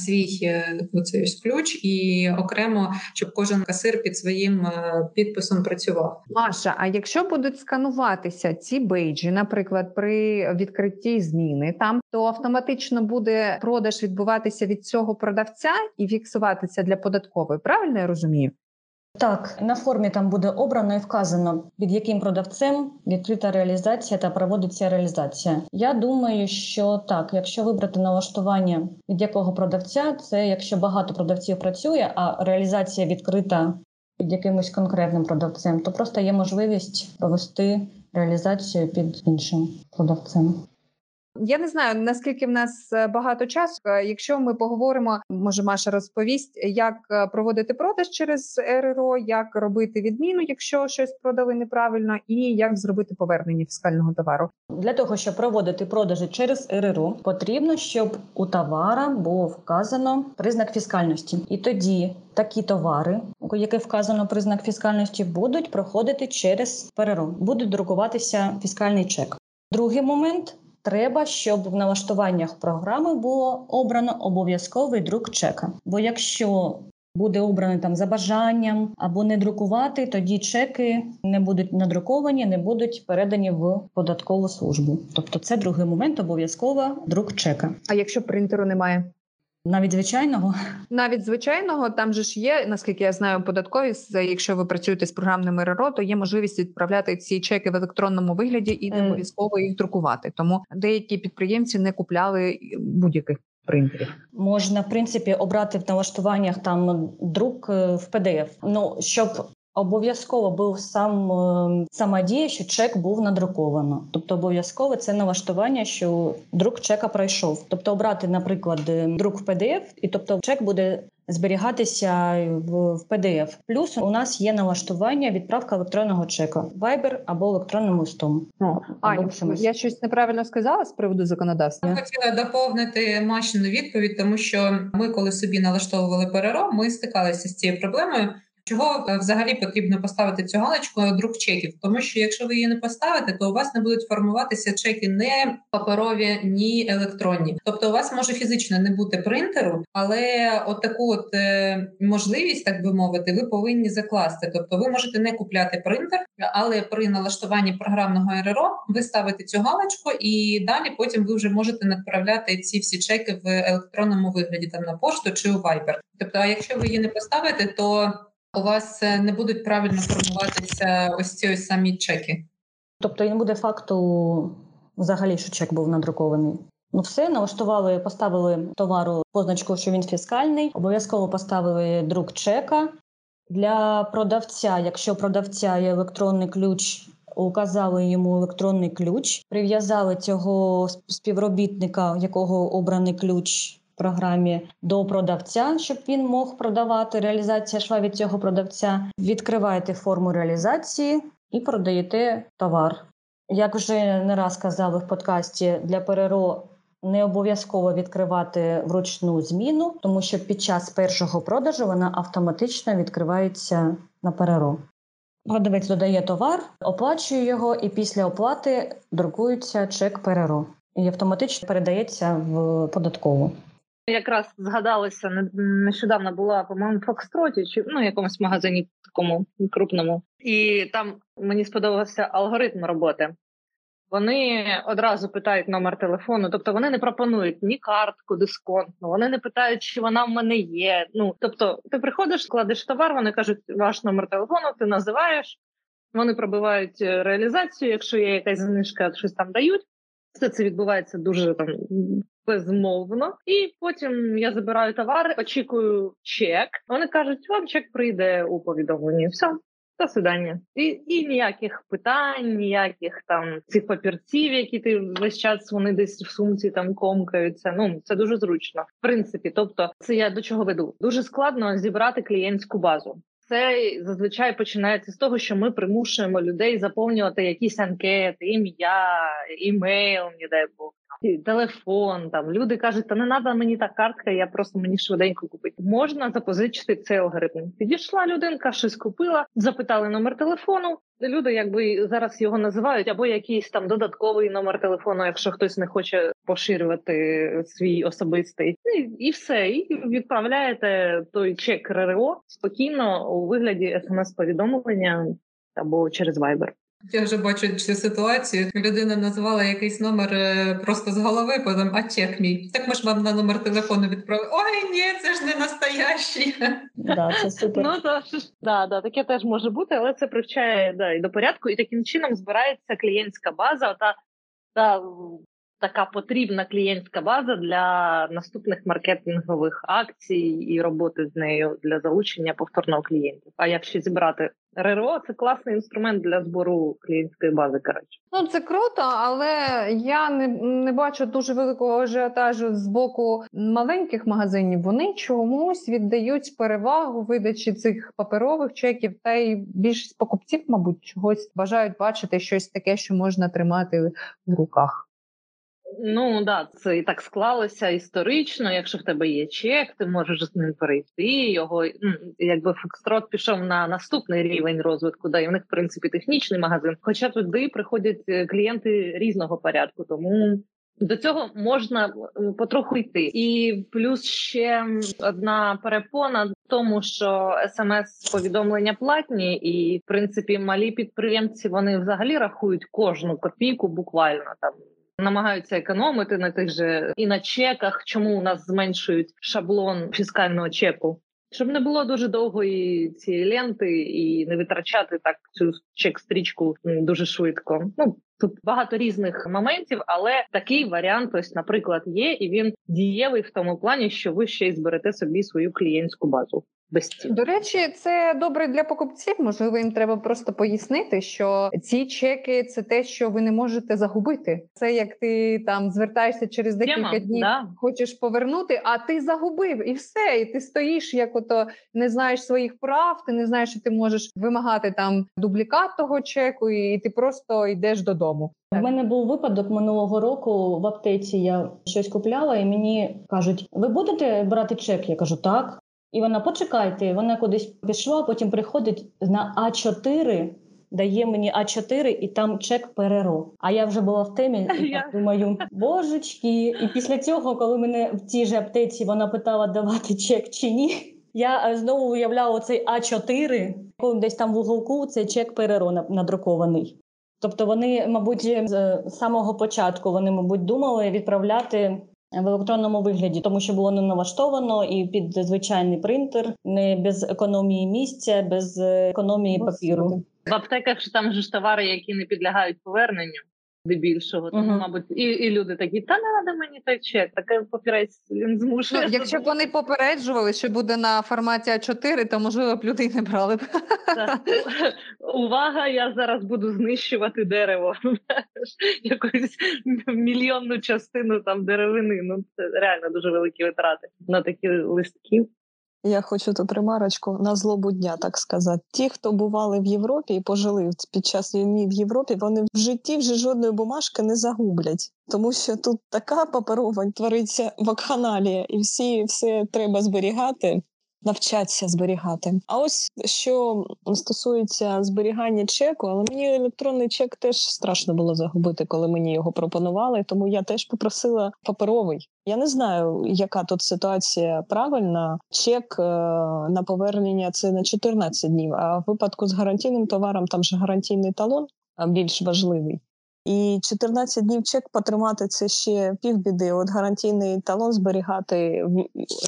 свій е, оцей ключ, і окремо, щоб кожен касир під своїм е, підписом працював. Маша, а якщо будуть скануватися ці бейджі, наприклад, при відкритті зміни, там то автоматично буде продаж відбуватися від цього продавця і фіксуватися для податкової. Правильно я розумію? Так, на формі там буде обрано і вказано, під яким продавцем відкрита реалізація та проводиться реалізація. Я думаю, що так, якщо вибрати налаштування від якого продавця, це якщо багато продавців працює, а реалізація відкрита під якимось конкретним продавцем, то просто є можливість провести реалізацію під іншим продавцем. Я не знаю наскільки в нас е, багато часу. Якщо ми поговоримо, може Маша розповість, як е, проводити продаж через РРО, як робити відміну, якщо щось продали неправильно, і як зробити повернення фіскального товару. Для того, щоб проводити продажі через РРО, потрібно, щоб у товара було вказано признак фіскальності. І тоді такі товари, у яких вказано признак фіскальності, будуть проходити через ПРРО, будуть друкуватися фіскальний чек. Другий момент. Треба, щоб в налаштуваннях програми було обрано обов'язковий друк чека. Бо якщо буде обраний там за бажанням або не друкувати, тоді чеки не будуть надруковані, не будуть передані в податкову службу. Тобто, це другий момент обов'язково друк чека. А якщо принтеру немає? Навіть звичайного Навіть звичайного там же ж є, наскільки я знаю, податкові якщо ви працюєте з програмними РРО, то є можливість відправляти ці чеки в електронному вигляді і не Е. обов'язково їх друкувати. Тому деякі підприємці не купляли будь-яких принтерів. можна в принципі обрати в налаштуваннях там друк е, в PDF. Ну щоб обов'язково був сам е, сама дія, що чек був надруковано. Тобто обов'язково це налаштування, що друк чека пройшов. Тобто обрати, наприклад, е, друк в PDF, і тобто чек буде. Зберігатися в, PDF. Плюс у нас є налаштування відправка електронного чека Viber або електронним листом. або Аня, я щось неправильно сказала з приводу законодавства. Я хотіла доповнити Машину відповідь, тому що ми, коли собі налаштовували ПРРО, ми стикалися з цією проблемою. Чого е, взагалі потрібно поставити цю галочку друк чеків? Тому що якщо ви її не поставите, то у вас не будуть формуватися чеки не паперові, ні електронні. Тобто, у вас може фізично не бути принтеру, але от от е, можливість, так би мовити, ви повинні закласти. Тобто, ви можете не купляти принтер, але при налаштуванні програмного РРО ви ставите цю галочку, і далі потім ви вже можете направляти ці всі чеки в електронному вигляді, там на пошту чи у Viber. Тобто, а якщо ви її не поставите, то у вас е, не будуть правильно формуватися ось ці ось самі чеки. Тобто і не буде факту взагалі, що чек був надрукований. Ну, все налаштували, поставили товару позначку, що він фіскальний. Обов'язково поставили друк чека для продавця. Якщо продавця є електронний ключ, указали йому електронний ключ, прив'язали цього співробітника, якого обраний ключ. Програмі до продавця, щоб він мог продавати реалізація шва від цього продавця. Відкриваєте форму реалізації і продаєте товар. Як вже не раз казали в подкасті для ПРРО не обов'язково відкривати вручну зміну, тому що під час першого продажу вона автоматично відкривається на ПРРО. Продавець додає товар, оплачує його, і після оплати друкується чек ПРРО і автоматично передається в податкову. Якраз згадалося нещодавно була по-моєму Фокстроті чи ну якомусь магазині такому крупному, і там мені сподобався алгоритм роботи. Вони одразу питають номер телефону, тобто вони не пропонують ні картку дисконтну, вони не питають, чи вона в мене є. Ну тобто, ти приходиш, складеш товар, вони кажуть, ваш номер телефону, ти називаєш, вони пробивають е, реалізацію. Якщо є якась знижка, щось там дають. Все це відбувається дуже там безмовно. І потім я забираю товар, очікую чек. Вони кажуть, вам чек прийде у повідомленні. Все, до свидання. І і ніяких питань, ніяких там цих папірців, які ти весь час вони десь в сумці там комкаються. Ну це дуже зручно. В принципі, тобто, це я до чого веду. Дуже складно зібрати клієнтську базу. Це зазвичай починається з того, що ми примушуємо людей заповнювати якісь анкети, ім'я, імейл, не дай Бог телефон. Там люди кажуть, та не треба мені та картка, я просто мені швиденько купити. Можна запозичити цей алгоритм. Підійшла людинка, щось купила, запитали номер телефону. Люди, якби зараз його називають, або якийсь там додатковий номер телефону, якщо хтось не хоче поширювати свій особистий, і, і все. І відправляєте той чек РРО спокійно у вигляді смс-повідомлення або через Viber. Я вже бачу цю ситуацію. Людина назвала якийсь номер е, просто з голови, потім а чек мій. Так ми ж вам на номер телефону відправили. Ой, ні, це ж не настоящий. Да, це супер. Ну то да, да, таке теж може бути, але це привчає да, і до порядку, і таким чином збирається клієнтська база. Та та така потрібна клієнтська база для наступних маркетингових акцій і роботи з нею для залучення повторного клієнтів. А якщо зібрати РРО, це класний інструмент для збору клієнтської бази. Коротше. Ну це круто, але я не не бачу дуже великого ажіотажу з боку маленьких магазинів. Вони чомусь віддають перевагу видачі цих паперових чеків, та й більшість покупців, мабуть, чогось бажають бачити щось таке, що можна тримати в руках. Ну да, це і так склалося історично. Якщо в тебе є чек, ти можеш з ним перейти. Його якби Фокстрот пішов на наступний рівень розвитку, да і в них в принципі технічний магазин. Хоча туди приходять е, клієнти різного порядку, тому. До цього можна потроху йти, і плюс ще одна перепона в тому, що смс-повідомлення платні, і в принципі малі підприємці вони взагалі рахують кожну копійку буквально там намагаються економити на тих же і на чеках. Чому у нас зменшують шаблон фіскального чеку? Щоб не було дуже довгої цієї ленти і не витрачати так цю чек-стрічку дуже швидко. Ну тут багато різних моментів, але такий варіант, ось, наприклад, є, і він дієвий в тому плані, що ви ще й зберете собі свою клієнтську базу без цін. До речі, це добре для покупців. Можливо, їм треба просто пояснити, що ці чеки це те, що ви не можете загубити. Це як ти там звертаєшся через декілька Тема, днів, да. хочеш повернути, а ти загубив і все. І ти стоїш, як ото не знаєш своїх прав, ти не знаєш, що ти можеш вимагати там дублікат того чеку, і ти просто йдеш додому. У мене був випадок минулого року в аптеці. Я щось купляла, і мені кажуть: ви будете брати чек? Я кажу, так. І вона почекайте, вона кудись пішла, потім приходить на А4, дає мені А4 і там чек ПРРО. А я вже була в темі і так думаю, божечки. І після цього, коли мене в тій же аптеці вона питала давати чек чи ні, я знову уявляла цей А4, коли десь там в уголку цей чек ПРРО надрукований. Тобто вони, мабуть, з самого початку вони, мабуть, думали відправляти в електронному вигляді, тому що було не налаштовано і під звичайний принтер, не без економії місця, без економії папіру. В аптеках ж там ж товари, які не підлягають поверненню. Дебільшого, тому, Мгм. мабуть, і, і люди такі, та не треба мені той чек, таке папірець він Ну, якщо б вони попереджували, що буде на форматі А4, то можливо б людей не брали б. Увага, я зараз буду знищувати дерево. Якусь мільйонну частину там деревини. Ну це реально дуже великі витрати на такі листки. Я хочу тут ремарочку на злобу дня, так сказати. Ті, хто бували в Європі і пожили під час війни в Європі, вони в житті вже жодної бумажки не загублять, тому що тут така паперова твориться вакханалія, і всі все треба зберігати. Навчатися зберігати. А ось що стосується зберігання чеку, але мені електронний чек теж страшно було загубити, коли мені його пропонували. Тому я теж попросила паперовий. Я не знаю, яка тут ситуація правильна. Чек е, на повернення це на 14 днів. А в випадку з гарантійним товаром там же гарантійний талон більш важливий. І 14 днів чек потримати це ще півбіди. От гарантійний талон зберігати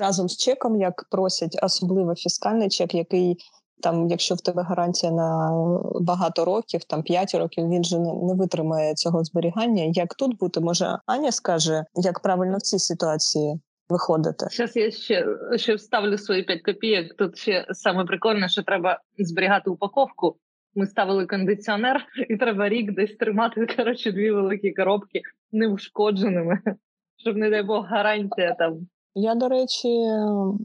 разом з чеком, як просять, особливо фіскальний чек, який там, якщо в тебе гарантія на багато років, там 5 років, він же не, витримає цього зберігання. Як тут бути? Може, Аня скаже, як правильно в цій ситуації виходити? Зараз я ще, ще вставлю свої 5 копійок. Тут ще саме прикольне, що треба зберігати упаковку. Ми ставили кондиціонер, і треба рік десь тримати коротше, дві великі коробки неушкодженими, щоб, не дай Бог, гарантія там Я, до речі,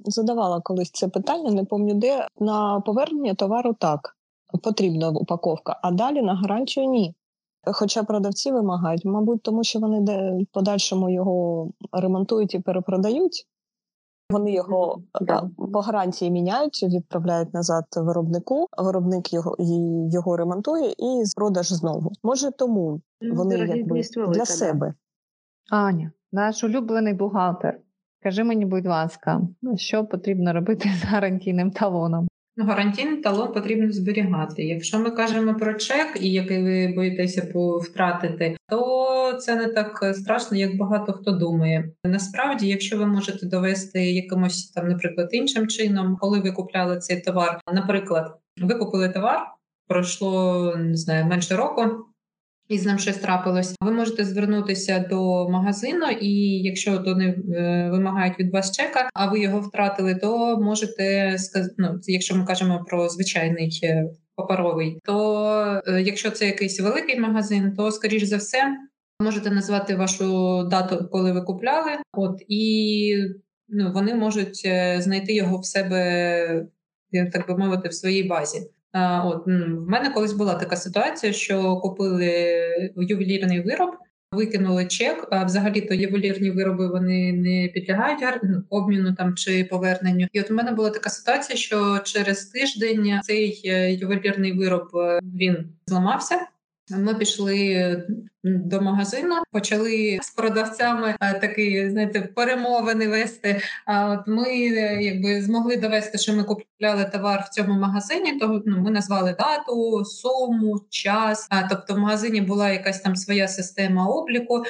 задавала колись це питання, не пам'ятаю де. На повернення товару так потрібна упаковка, а далі на гарантію ні. Хоча продавці вимагають, мабуть, тому що вони де подальшому його ремонтують і перепродають. Вони його Да. а, по гарантії міняють, відправляють назад виробнику. Виробник його його ремонтує і продаж знову. Може, тому вони якби для себе. Аня, наш улюблений бухгалтер. Скажи мені, будь ласка, що потрібно робити з гарантійним талоном? Ну, гарантійний талон потрібно зберігати. Якщо ми кажемо про чек, і який ви боїтеся втратити, то це не так страшно, як багато хто думає. Насправді, якщо ви можете довести якимось там, наприклад, іншим чином, коли ви купляли цей товар, наприклад, ви купили товар, пройшло не знаю менше року. І з ним щось трапилось. Ви можете звернутися до магазину, і якщо вони е, вимагають від вас чека, а ви його втратили, то можете ну, якщо ми кажемо про звичайний е, паперовий, то е, якщо це якийсь великий магазин, то скоріш за все можете назвати вашу дату, коли ви купляли, от і ну, вони можуть знайти його в себе, так би мовити, в своїй базі. А, От в мене колись була така ситуація, що купили ювелірний вироб, викинули чек. А взагалі то ювелірні вироби вони не підлягають ну, обміну там чи поверненню. І от у мене була така ситуація, що через тиждень цей е, ювелірний вироб е, він зламався. Ми пішли до магазину, почали з продавцями е, такі, знаєте, перемовини вести. А от ми е, якби змогли довести, що ми купляли товар в цьому магазині. То ну, ми назвали дату, суму, час. А тобто в магазині була якась там своя система обліку.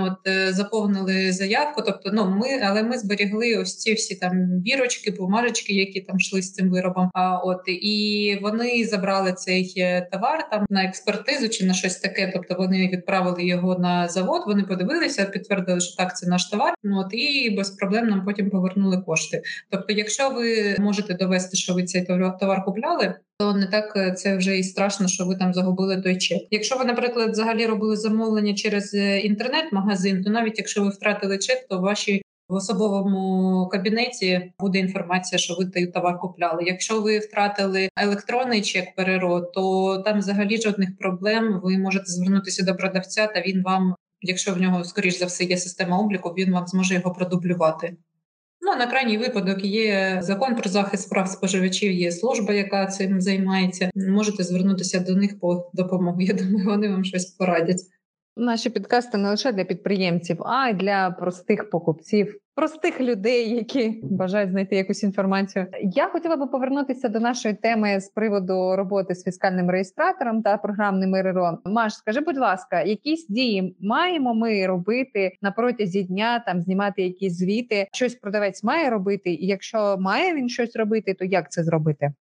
От е, заповнили заявку. Тобто, ну ми, але ми зберігли ось ці всі там бірочки, бумажечки, які там йшли з цим виробом. А от і вони забрали цей товар там на експертизу чи на щось таке. Тобто вони відправили його на завод. Вони подивилися, підтвердили, що так це наш товар. Ну от і без проблем нам потім повернули кошти. Тобто, якщо ви можете довести, що ви цей товар купляли. То не так е, це вже і страшно, що ви там загубили той чек. Якщо ви, наприклад, взагалі робили замовлення через е, інтернет-магазин, то навіть якщо ви втратили чек, то в вашій в особовому кабінеті буде інформація, що ви той товар купляли. Якщо ви втратили електронний чек ПРРО, то там взагалі жодних проблем. Ви можете звернутися до продавця, та він вам, якщо в нього скоріш за все є система обліку, він вам зможе його продублювати. Ну, а на крайній випадок є закон про захист прав споживачів, є служба, яка цим займається. Можете звернутися до них по допомогу. Я думаю, вони вам щось порадять. Наші підкасти не лише для підприємців, а й для простих покупців, простих людей, які бажають знайти якусь інформацію. Я хотіла би повернутися до нашої теми з приводу роботи з фіскальним реєстратором та програмним РРО. Маш, скажи, будь ласка, якісь дії маємо ми робити на протязі дня, там знімати якісь звіти? Щось продавець має робити, і якщо має він щось робити, то як це зробити?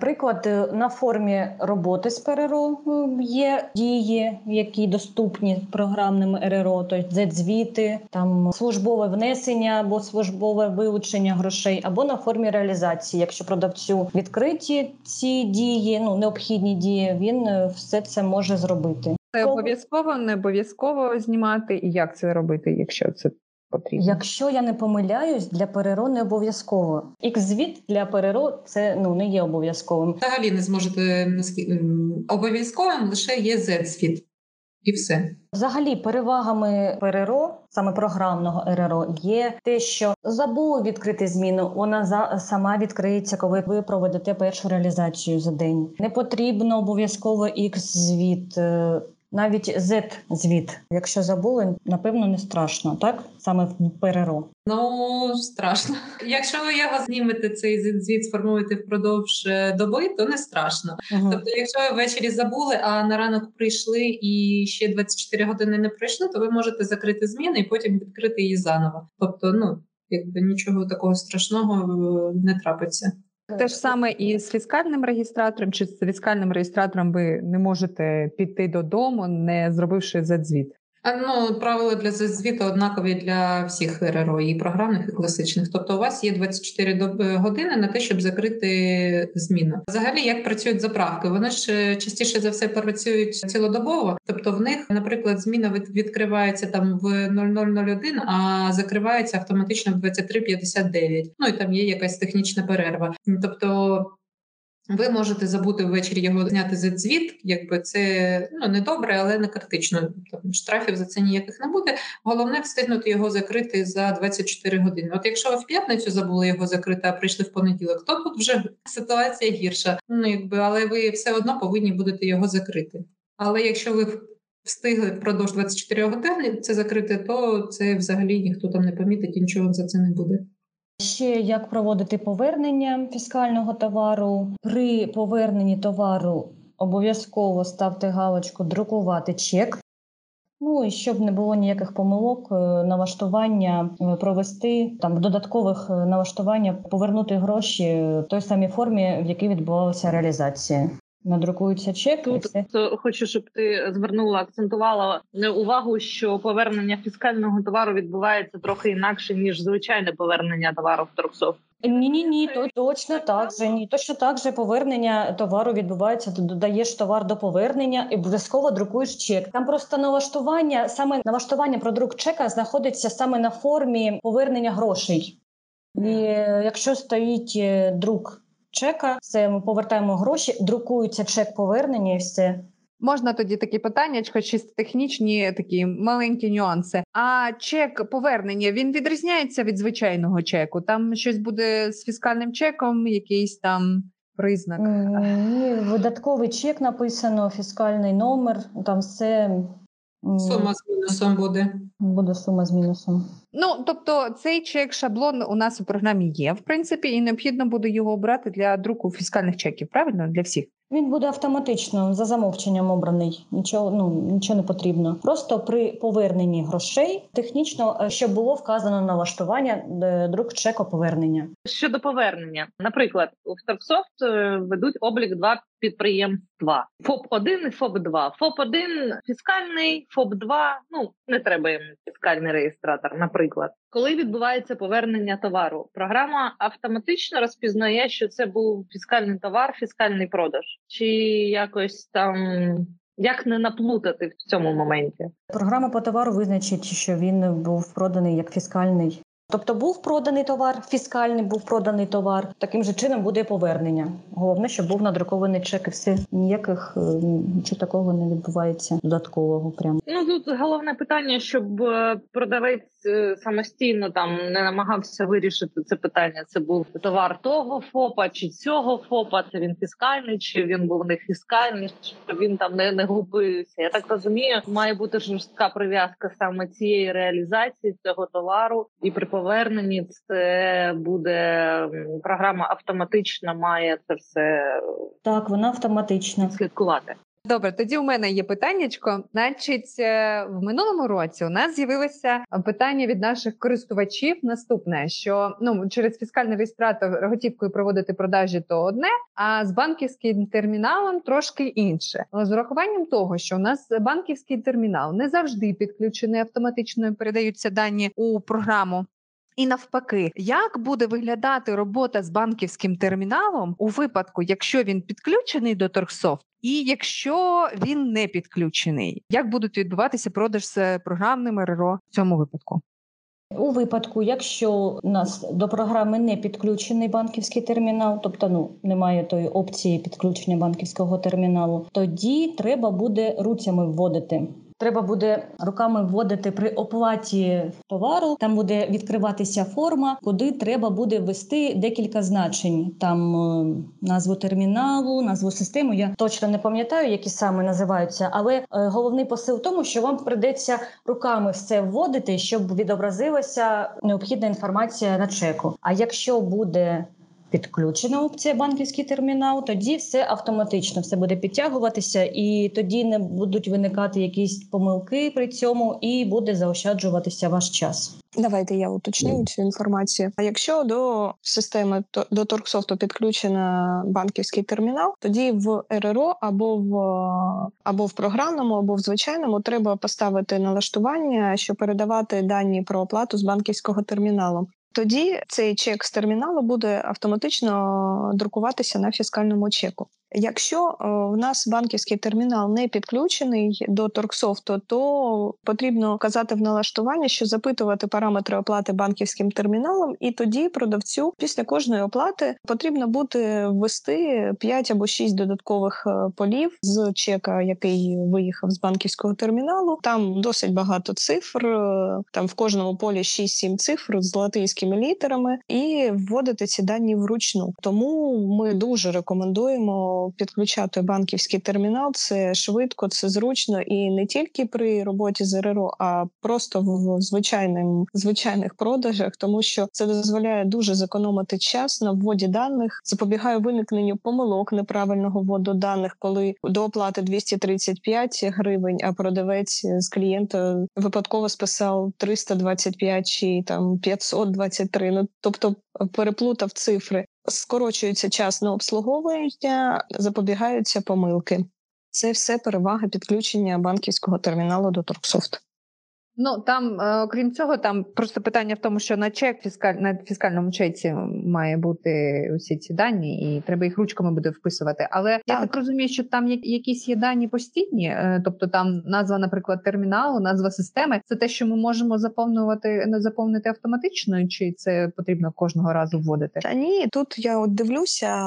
Приклад е, на формі роботи з ПРРО є дії, які доступні програмним РРО, тобто звіти, там службове внесення або службове вилучення грошей, або на формі реалізації. Якщо продавцю відкриті ці дії, ну необхідні дії, він е, все це може зробити. Це обов'язково, не обов'язково знімати, і як це робити, якщо це потрібно. Якщо я не помиляюсь, для ПРРО не обов'язково. Ікс-звіт для ПРРО це ну не є обов'язковим. Взагалі не зможете наскільки- обов'язковим лише є Z-світ. І все. Взагалі, перевагами ПРРО, саме програмного РРО, є те, що забули відкрити зміну, вона за сама відкриється, коли ви проведете першу реалізацію за день. Не потрібно обов'язково X-звіт. е, Навіть Z-звіт, якщо забули, напевно, не страшно, так саме в ПРРО. Ну страшно. Якщо ви його знімете, цей звіт сформуєте впродовж е, доби, то не страшно. Мгм. Тобто, якщо ви ввечері забули, а на ранок прийшли і ще 24 години не пройшли, то ви можете закрити зміну і потім відкрити її заново. Тобто, ну якби нічого такого страшного е, не трапиться. Те ж саме і з фіскальним реєстратором, чи з фіскальним реєстратором ви не можете піти додому, не зробивши Z-звіт. А ну правила для звіту однакові для всіх РРО, і програмних, і класичних. Тобто, у вас є 24 доб- е, години на те, щоб закрити зміну. Взагалі, як працюють заправки? Вони ж е, частіше за все працюють цілодобово. Тобто, в них, наприклад, зміна відкривається там в 0001, а закривається автоматично в 23.59. Ну і там є якась технічна перерва. Тобто. Ви можете забути ввечері його зняти за звіт, якби це ну не добре, але не критично. Там штрафів за це ніяких не буде. Головне встигнути його закрити за 24 години. От якщо ви в п'ятницю забули його закрити, а прийшли в понеділок, то тут вже ситуація гірша. Ну якби, але ви все одно повинні будете його закрити. Але якщо ви встигли впродовж 24 години це закрити, то це взагалі ніхто там не помітить і нічого за це не буде. Ще як проводити повернення фіскального товару. При поверненні товару обов'язково ставте галочку друкувати чек. Ну і щоб не було ніяких помилок, е, налаштування е, провести там додаткових е, налаштування, повернути гроші в той самій формі, в якій відбувалася реалізація. Надрукується чек. Тут все. хочу, щоб ти звернула, акцентувала е, увагу, що повернення фіскального товару відбувається трохи інакше ніж звичайне повернення товару в торгсофт. Ні, ні, ні, то точно так же. Ні, точно так же повернення товару відбувається. Ти додаєш товар до повернення і обов'язково друкуєш чек. Там просто налаштування, саме налаштування про друк чека знаходиться саме на формі повернення грошей. І е, якщо стоїть е, друк чека, це ми повертаємо гроші, друкується чек повернення і все. Можна тоді такі питання, чисто технічні, такі маленькі нюанси. А чек повернення він відрізняється від звичайного чеку. Там щось буде з фіскальним чеком, якийсь там признак. Ні, видатковий чек написано, фіскальний номер, там все Сума з мінусом буде. буде сума з мінусом. Ну тобто, цей чек шаблон у нас у програмі є, в принципі, і необхідно буде його обрати для друку фіскальних чеків. Правильно для всіх. Він буде автоматично за замовченням обраний. Нічого ну нічого не потрібно. Просто при поверненні грошей технічно, е, щоб було вказано налаштування е, друк чеку повернення. Щодо повернення, наприклад, у Торгсофт е, ведуть облік два підприємства: ФОП 1 і ФОП 2 ФОП 1 фіскальний, ФОП 2 ну не треба їм фіскальний реєстратор. Наприклад, коли відбувається повернення товару, програма автоматично розпізнає, що це був фіскальний товар, фіскальний продаж, чи якось там як не наплутати в цьому моменті. Програма по товару визначить, що він був проданий як фіскальний. Тобто був проданий товар, фіскальний був проданий товар. Таким же чином буде повернення. Головне, щоб був надрукований чек і все. Ніяких е, нічого такого не відбувається додаткового. Прямо. Ну тут головне питання, щоб е, продавець е, самостійно там не намагався вирішити це питання. Це був товар того ФОПа чи цього ФОПа. Це він фіскальний, чи він був не фіскальний, щоб він там не, не губився. Я так розумію, має бути жорстка прив'язка саме цієї реалізації цього товару, і при поверненні це буде програма автоматично має це все Так, вона автоматична. слідкувати. Добре, тоді у мене є питаннячко. Значить, е, в минулому році у нас з'явилося питання від наших користувачів. Наступне, що ну через фіскальний реєстратор готівкою проводити продажі то одне, а з банківським терміналом трошки інше. З урахуванням того, що у нас банківський термінал не завжди підключений автоматично передаються дані у програму. І навпаки, як буде виглядати робота з банківським терміналом у випадку, якщо він підключений до Торксофт, і якщо він не підключений, як будуть відбуватися продаж з програмним РРО в цьому випадку? У випадку, якщо у нас до програми не підключений банківський термінал, тобто ну немає тої опції підключення банківського терміналу, тоді треба буде руцями вводити Треба буде руками вводити при оплаті товару. Там буде відкриватися форма, куди треба буде ввести декілька значень. Там е, назву терміналу, назву системи. Я точно не пам'ятаю, які саме називаються, але е, головний посил в тому, що вам придеться руками все вводити, щоб відобразилася необхідна інформація на чеку. А якщо буде підключена опція банківський термінал, тоді все автоматично все буде підтягуватися, і тоді не будуть виникати якісь помилки при цьому, і буде заощаджуватися ваш час. Давайте я уточню цю інформацію. А якщо до системи до Торксофту підключена банківський термінал, тоді в РРО або в або в програмному, або в звичайному треба поставити налаштування, що передавати дані про оплату з банківського терміналу тоді цей чек з терміналу буде автоматично друкуватися на фіскальному чеку. Якщо е, в нас банківський термінал не підключений до Торксофту, то потрібно вказати в налаштуванні, що запитувати параметри оплати банківським терміналом, і тоді продавцю після кожної оплати потрібно буде ввести 5 або 6 додаткових е, полів з чека, який виїхав з банківського терміналу. Там досить багато цифр. Е, там в кожному полі 6-7 цифр з латинськими літерами, і вводити ці дані вручну. Тому ми дуже рекомендуємо підключати банківський термінал. Це швидко, це зручно і не тільки при роботі з РРО, а просто в звичайним звичайних продажах, тому що це дозволяє дуже зекономити час на вводі даних, запобігає виникненню помилок неправильного вводу даних, коли до оплати 235 гривень, а продавець з клієнта випадково списав 325 чи там 523. Ну тобто переплутав цифри скорочується час на обслуговування, запобігаються помилки. Це все перевага підключення банківського терміналу до Торксофт. Ну там, е, окрім цього, там просто питання в тому, що на чек фіскаль на фіскальному чеці має бути усі ці дані, і треба їх ручками буде вписувати. Але так. я так розумію, що там якісь є дані постійні, е, тобто там назва, наприклад, терміналу, назва системи. Це те, що ми можемо заповнювати не заповнити автоматично, чи це потрібно кожного разу вводити? Та ні, тут я от дивлюся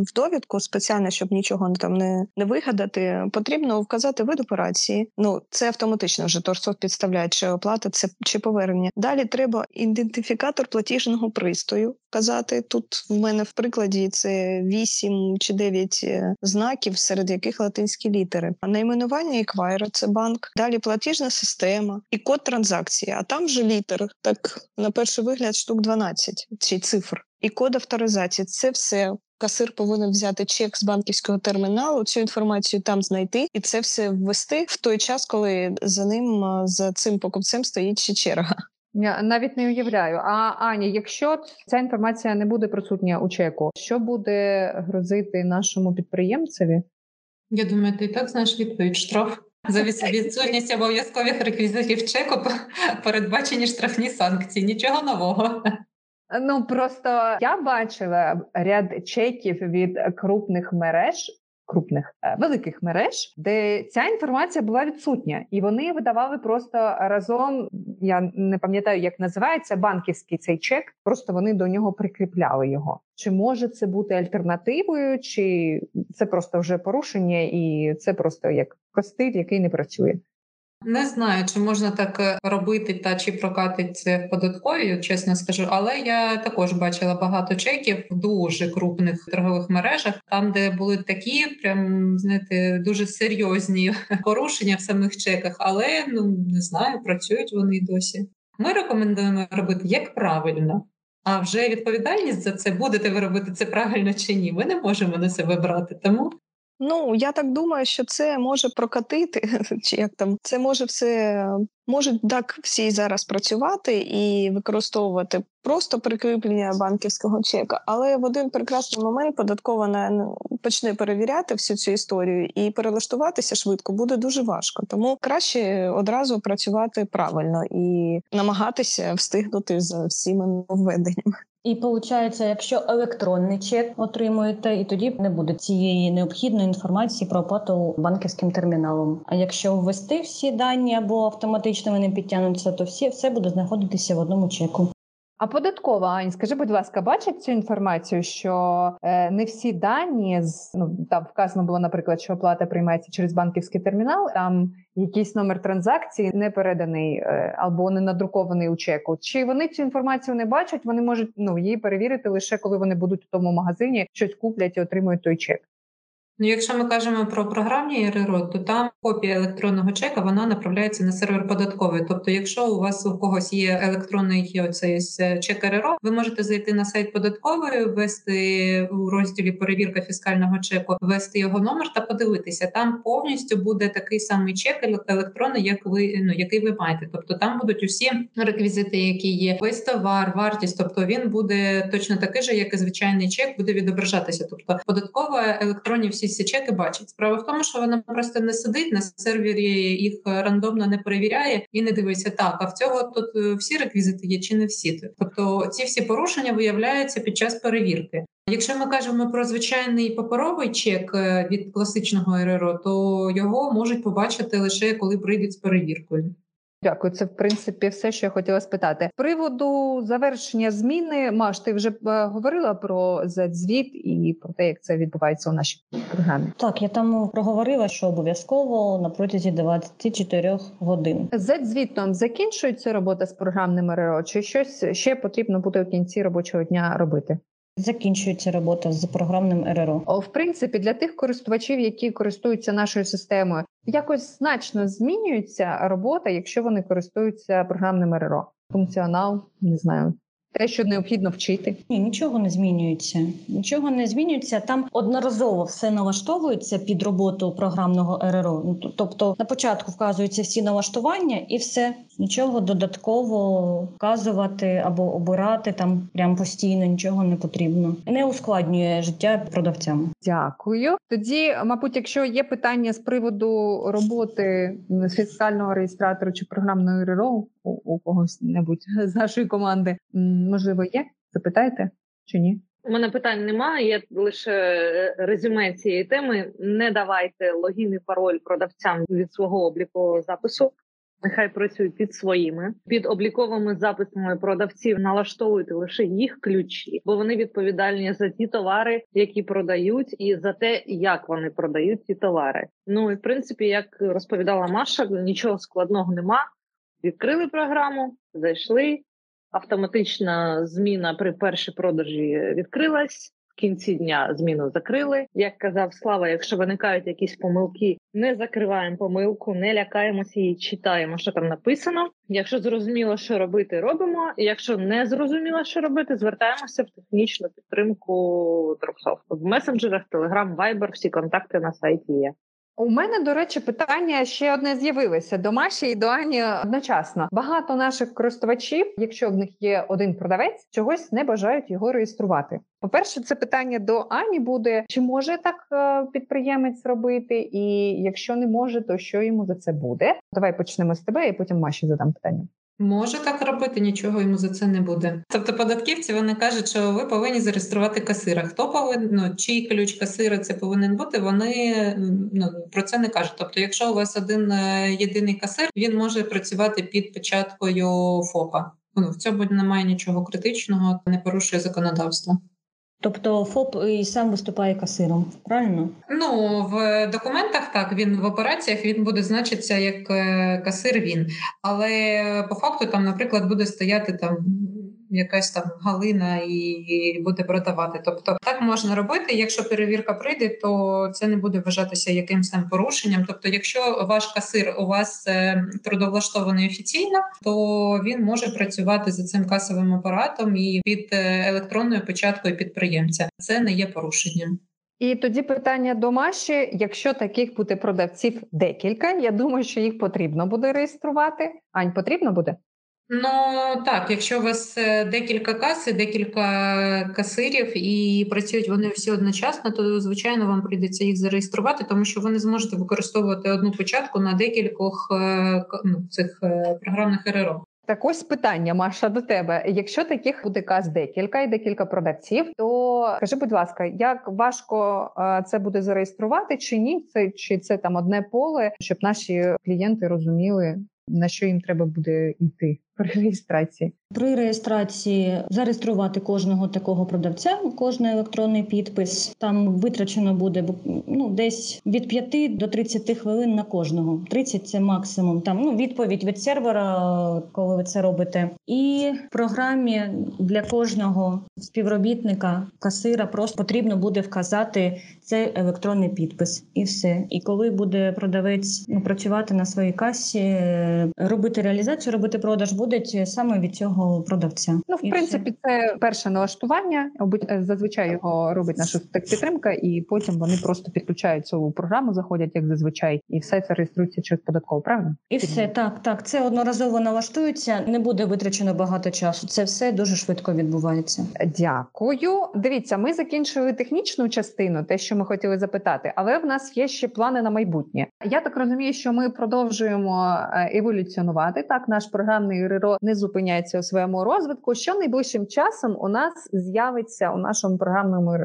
в довідку спеціально, щоб нічого там не не вигадати. Потрібно вказати вид операції. Ну це автоматично вже торсов підставляє чи оплата це чи повернення. Далі треба ідентифікатор платіжного пристрою вказати. Тут в мене в прикладі це 8 чи 9 е, знаків, серед яких латинські літери. А найменування еквайра це банк. Далі платіжна система і код транзакції. А там вже літер, так на перший вигляд, штук 12 чи цифр. І код авторизації це все Касир повинен взяти чек з банківського терміналу, цю інформацію там знайти і це все ввести в той час, коли за ним за цим покупцем стоїть ще черга. Я навіть не уявляю. А Аня, якщо ця інформація не буде присутня у чеку, що буде грозити нашому підприємцеві? Я думаю, ти і так знаєш відповідь штраф. За відсутність обов'язкових реквізитів чеку передбачені штрафні санкції. Нічого нового. Ну просто я бачила ряд чеків від крупних мереж. Крупних е, великих мереж, де ця інформація була відсутня, і вони видавали просто разом. Я не пам'ятаю, як називається банківський цей чек. Просто вони до нього прикріпляли його. Чи може це бути альтернативою, чи це просто вже порушення, і це просто як костиль, який не працює? Не знаю, чи можна так е, робити та чи прокатить це в податковій, чесно скажу. Але я також бачила багато чеків в дуже крупних торгових мережах, там де були такі, прям знаєте, дуже серйозні порушення в самих чеках. Але ну не знаю, працюють вони досі. Ми рекомендуємо робити як правильно. А вже відповідальність за це будете ви робити це правильно чи ні? Ми не можемо на себе брати. Тому Ну я так думаю, що це може прокатити, чи як там це може все можуть так всі зараз працювати і використовувати просто прикріплення банківського чека, але в один прекрасний момент податкова почне перевіряти всю цю історію і перелаштуватися швидко буде дуже важко. Тому краще одразу працювати правильно і намагатися встигнути за всіма нововведеннями. І виходить, якщо електронний чек отримуєте, і тоді не буде цієї необхідної інформації про оплату банківським терміналом. А якщо ввести всі дані або автоматично вони підтягнуться, то всі все буде знаходитися в одному чеку. А податкова Ань, скажи, будь ласка, бачить цю інформацію, що е, не всі дані з ну там вказано було, наприклад, що оплата приймається через банківський термінал, там якийсь номер транзакції не переданий е, або не надрукований у чеку. Чи вони цю інформацію не бачать? Вони можуть ну її перевірити лише коли вони будуть у тому магазині, щось куплять і отримують той чек. Ну, якщо ми кажемо про програмні РРО, то там копія електронного чека вона направляється на сервер податковий. Тобто, якщо у вас у когось є електронний оцей е, чек РРО, ви можете зайти на сайт податкової, ввести у розділі перевірка фіскального чеку, ввести його номер та подивитися. Там повністю буде такий самий чек електронний, як ви ну який ви маєте. Тобто там будуть усі реквізити, які є весь товар, вартість. Тобто він буде точно такий же, як і звичайний чек, буде відображатися. Тобто податкова електронні всі ці чеки бачить. Справа в тому, що вона просто не сидить на сервері, їх рандомно не перевіряє і не дивиться так. А в цього тут е, всі реквізити є чи не всі. Тобто ці всі порушення виявляються під час перевірки. Якщо ми кажемо про звичайний паперовий чек е, від класичного РРО, то його можуть побачити лише коли прийдуть з перевіркою. Дякую, це в принципі все, що я хотіла спитати. Приводу завершення зміни, Маш, ти вже е, говорила про Z-звіт і про те, як це відбувається у нашій програмі. Так, я там проговорила, що обов'язково на протязі 24 годин. Z-звітом закінчується робота з програмним РРО, чи щось ще потрібно буде в кінці робочого дня робити? Закінчується робота з програмним РРО. В принципі, для тих користувачів, які користуються нашою системою, якось значно змінюється робота, якщо вони користуються програмним РРО. Функціонал не знаю, те, що необхідно вчити. Ні, нічого не змінюється. Нічого не змінюється. Там одноразово все налаштовується під роботу програмного РРО. Ну, тобто на початку вказуються всі налаштування, і все нічого додатково вказувати або обирати там прям постійно нічого не потрібно. Не ускладнює життя продавцям. Дякую. Тоді, мабуть, якщо є питання з приводу роботи фіскального реєстратора чи програмної РРО у, у когось небудь з нашої команди, можливо, є? Запитайте чи ні? У мене питань немає. Є лише е, резюме цієї теми. Не давайте логін і пароль продавцям від свого облікового запису. Нехай працюють під своїми під обліковими записами продавців. Налаштовуйте лише їх ключі, бо вони відповідальні за ті товари, які продають, і за те, як вони продають ці товари. Ну і в принципі, як розповідала Маша, нічого складного нема. Відкрили програму, зайшли. Автоматична зміна при першій продажі відкрилась. Кінці дня зміну закрили. Як казав Слава, якщо виникають якісь помилки, не закриваємо помилку, не лякаємося і читаємо, що там написано. Якщо зрозуміло, що робити, робимо. Якщо не зрозуміло, що робити, звертаємося в технічну підтримку Dropsoft. в месенджерах, Telegram, Viber, всі контакти на сайті є. У мене, до речі, питання ще одне з'явилося до Маші і до Ані одночасно. Багато наших користувачів, якщо в них є один продавець, чогось не бажають його реєструвати. По перше, це питання до Ані буде: чи може так е, підприємець робити? І якщо не може, то що йому за це буде? Давай почнемо з тебе, і потім Маші задам питання. Може так робити, нічого йому за це не буде. Тобто, податківці вони кажуть, що ви повинні зареєструвати касира. Хто повинен ну, чий ключ касира це повинен бути? Вони ну про це не кажуть. Тобто, якщо у вас один е, єдиний касир, він може працювати під початкою ФОПа. Ну в цьому немає нічого критичного, не порушує законодавство. Тобто ФОП і сам виступає касиром, правильно? Ну в документах так він в операціях він буде значитися як е, касир. Він але по факту там, наприклад, буде стояти там якась там галина і буде продавати. Тобто так можна робити. Якщо перевірка прийде, то це не буде вважатися якимось там порушенням. Тобто, якщо ваш касир у вас е, трудовлаштований офіційно, то він може працювати за цим касовим апаратом і під е, електронною печаткою підприємця. Це не є порушенням. І тоді питання до Маші: якщо таких буде продавців декілька, я думаю, що їх потрібно буде реєструвати. Ань, потрібно буде? Ну так, якщо у вас е, декілька кас, декілька касирів і працюють вони всі одночасно, то звичайно вам прийдеться їх зареєструвати, тому що ви не зможете використовувати одну початку на декількох е, ну, цих е, програмних РРО. Так ось питання, Маша, до тебе. Якщо таких буде каз декілька і декілька продавців, то скажи, будь ласка, як важко це буде зареєструвати чи ні? Це чи це там одне поле, щоб наші клієнти розуміли, на що їм треба буде йти при реєстрації? При реєстрації зареєструвати кожного такого продавця, кожний електронний підпис. Там витрачено буде ну, десь від 5 до 30 хвилин на кожного. 30 – це максимум. Там ну відповідь від сервера, коли ви це робите. І в програмі для кожного співробітника касира просто потрібно буде вказати цей електронний підпис, і все. І коли буде продавець ну, працювати на своїй касі, робити реалізацію, робити продаж, будуть саме від цього продавця. Ну, в і принципі, все. це перше налаштування. Е, зазвичай його робить наша підтримка, і потім вони просто підключаються у програму, заходять як зазвичай, і все це реєструється через податково. Правильно, і все так, так. Це одноразово налаштується. Не буде витрачено багато часу. Це все дуже швидко відбувається. Дякую. Дивіться, ми закінчили технічну частину, те, що ми хотіли запитати, але в нас є ще плани на майбутнє. Я так розумію, що ми продовжуємо е, еволюціонувати. Так, наш програмний РРО не зупиняється своєму розвитку. Що найближчим часом у нас з'явиться у нашому програмному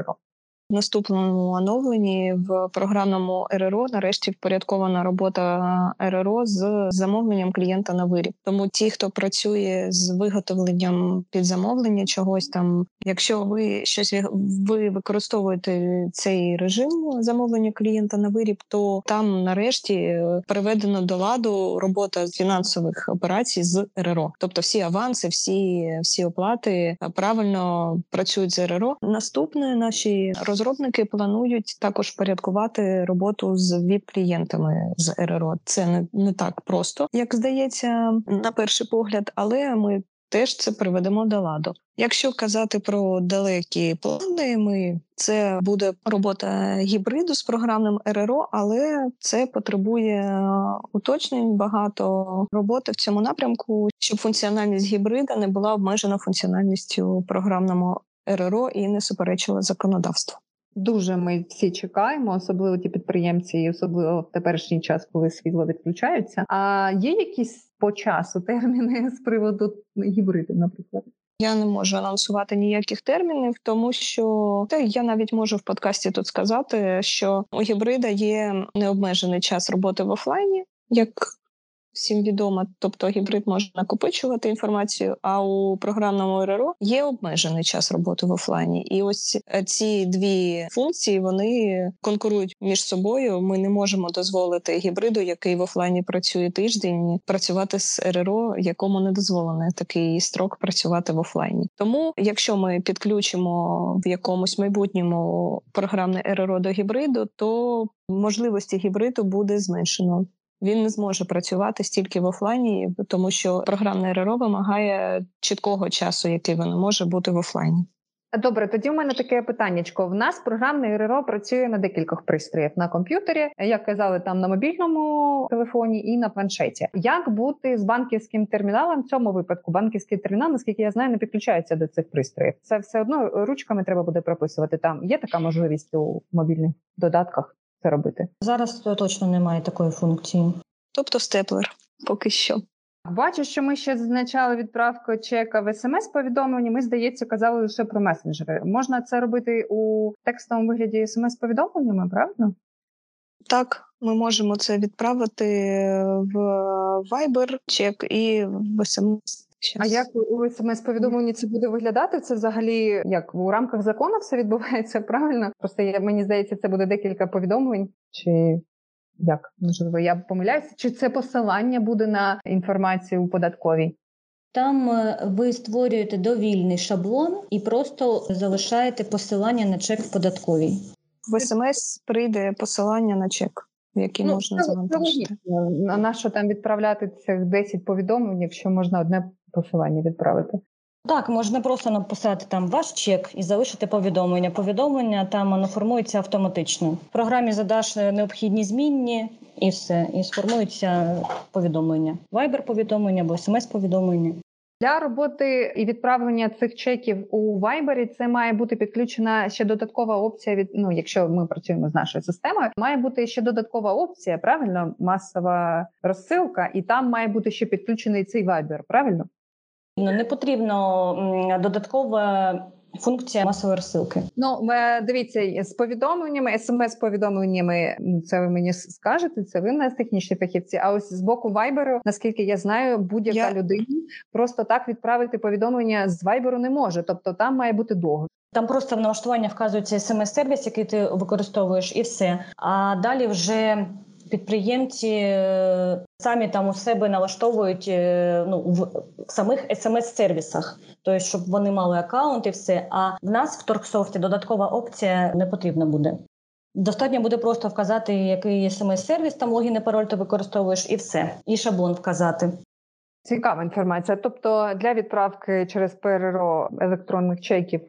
РРО? наступному оновленні в програмному РРО нарешті впорядкована робота РРО з замовленням клієнта на виріб. Тому ті, хто працює з виготовленням під замовлення чогось там, якщо ви щось ви використовуєте цей режим замовлення клієнта на виріб, то там нарешті переведено до ладу робота фінансових операцій з РРО. Тобто всі аванси, всі всі оплати правильно працюють з РРО. Наступне наші роз розробники планують також порядкувати роботу з ВІП-клієнтами з РРО. Це не, не так просто, як здається, на перший погляд, але ми теж це приведемо до ладу. Якщо казати про далекі плани, ми це буде робота гібриду з програмним РРО, але це потребує уточнень багато роботи в цьому напрямку, щоб функціональність гібрида не була обмежена функціональністю програмного РРО і не суперечила законодавству. Дуже ми всі чекаємо, особливо ті підприємці, і особливо в теперішній час, коли світло відключається. А є якісь по часу терміни з приводу гібриду, наприклад? Я не можу анонсувати ніяких термінів, тому що та я навіть можу в подкасті тут сказати, що у гібрида є необмежений час роботи в офлайні, як всім відома, тобто гібрид може накопичувати інформацію. А у програмному РРО є обмежений час роботи в офлайні, і ось е, ці дві функції вони конкурують між собою. Ми не можемо дозволити гібриду, який в офлайні працює тиждень, працювати з РРО, якому не дозволений такий строк працювати в офлайні. Тому, якщо ми підключимо в якомусь майбутньому програмне РРО до гібриду, то можливості гібриду буде зменшено він не зможе працювати стільки в офлайні, тому що програмне РРО вимагає чіткого часу, який він може бути в офлайні. Добре, тоді в мене таке питаннячко. В нас програмний РРО працює на декількох пристроях на комп'ютері, як казали, там на мобільному телефоні і на планшеті. Як бути з банківським терміналом в цьому випадку? Банківський термінал, наскільки я знаю, не підключається до цих пристроїв. Це все одно ручками треба буде прописувати. Там є така можливість у мобільних додатках це робити. Зараз то точно немає такої функції. Тобто степлер поки що. Бачу, що ми ще зазначали відправку чека в смс-повідомленні. Ми, здається, казали лише про месенджери. Можна це робити у текстовому вигляді смс-повідомленнями, правильно? Так, ми можемо це відправити в Viber чек і в смс. А як у смс-повідомленні це буде виглядати? Це взагалі як у рамках закону все відбувається правильно? Просто я, мені здається, це буде декілька повідомлень, чи як можливо я помиляюся? Чи це посилання буде на інформацію у податковій? Там е, ви створюєте довільний шаблон і просто залишаєте посилання на чек в податковій. В смс прийде посилання на чек, який ну, можна завантажити. На що там відправляти цих 10 повідомлень, якщо можна одне посилання відправити. Так, можна просто написати там ваш чек і залишити повідомлення. Повідомлення там воно формується автоматично. В програмі задаш необхідні змінні і все. І сформується повідомлення. Viber повідомлення або смс-повідомлення. Для роботи і відправлення цих чеків у Viber це має бути підключена ще додаткова опція. Від ну, якщо ми працюємо з нашою системою, має бути ще додаткова опція, правильно, масова розсилка, і там має бути ще підключений цей Viber, правильно? Ну, не потрібно додаткова функція масової розсилки. Ну дивіться з повідомленнями, смс-повідомленнями. Це ви мені скажете. Це ви нас технічні фахівці. А ось з боку вайберу, наскільки я знаю, будь-яка я... людина просто так відправити повідомлення з вайберу не може. Тобто там має бути договір. Там просто в налаштування вказується смс-сервіс, який ти використовуєш, і все. А далі вже підприємці е, самі там у себе налаштовують е, ну в, самих смс-сервісах, тобто, щоб вони мали аккаунт і все. А в нас в Торксофті додаткова опція не потрібна буде. Достатньо буде просто вказати, який смс-сервіс, там логін і пароль ти використовуєш, і все, і шаблон вказати. Цікава інформація. Тобто для відправки через ПРРО електронних чеків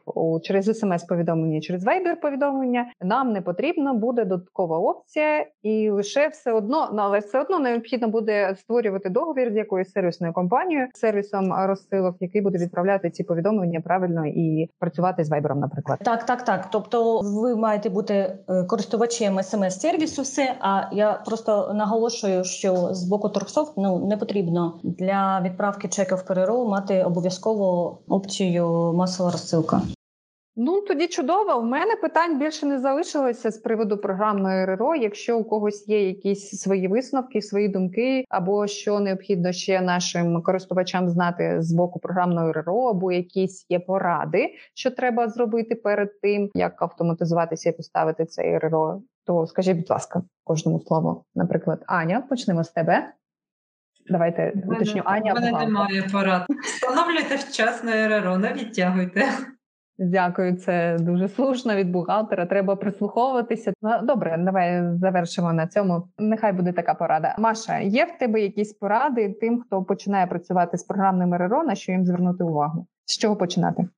через смс-повідомлення, через Viber-повідомлення нам не потрібно буде додаткова опція, і лише все одно, ну, але все одно необхідно буде створювати договір з якоюсь сервісною компанією, сервісом розсилок, який буде відправляти ці повідомлення правильно і працювати з Viber, наприклад. Так, так, так. Тобто, ви маєте бути е, користувачем смс-сервісу, все. А я просто наголошую, що з боку Торксофт ну не потрібно для відправки чеків ПРРО мати обов'язково опцію масова розсилка. Ну тоді чудово. У мене питань більше не залишилося з приводу програмної РРО. Якщо у когось є якісь свої висновки, свої думки, або що необхідно ще нашим користувачам знати з боку програмної РРО, або якісь є поради, що треба зробити перед тим, як автоматизуватися і поставити цей РРО, то скажіть, будь ласка, кожному слову. Наприклад, Аня, почнемо з тебе. Давайте мене, уточню Аня. У мене немає порад. Встановлюйте вчасно РРО, не відтягуйте. Дякую, це дуже слушно від бухгалтера. Треба прислуховуватися. Ну, добре, давай завершимо на цьому. Нехай буде така порада. Маша, є в тебе якісь поради тим, хто починає працювати з програмним РРО, на що їм звернути увагу? З чого починати?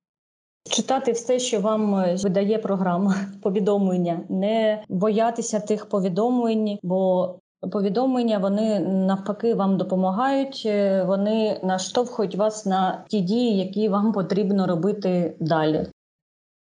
Читати все, що вам е, видає програма повідомлення, не боятися тих повідомлень, бо повідомлення вони навпаки вам допомагають. Е, вони наштовхують вас на ті дії, які вам потрібно робити далі.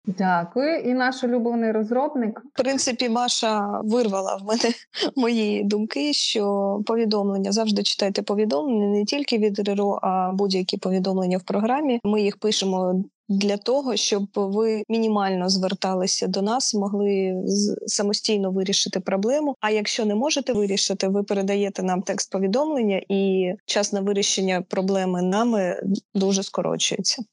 Дякую, і наш улюблений розробник. В принципі, Маша вирвала в мене мої думки, що повідомлення завжди читайте повідомлення не тільки від РРО, а будь-які повідомлення в програмі. Ми їх пишемо для того, щоб ви мінімально зверталися до нас, могли самостійно вирішити проблему. А якщо не можете вирішити, ви передаєте нам текст повідомлення, і час на вирішення проблеми нами дуже скорочується.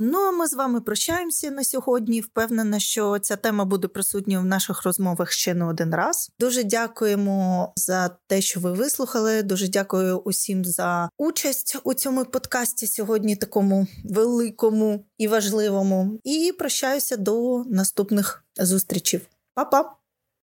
Ну а ми з вами прощаємося на сьогодні. Впевнена, що ця тема буде присутня в наших розмовах ще не один раз. Дуже дякуємо за те, що ви вислухали. Дуже дякую усім за участь у цьому подкасті сьогодні, такому великому і важливому. І прощаюся до наступних зустрічей. Па-па!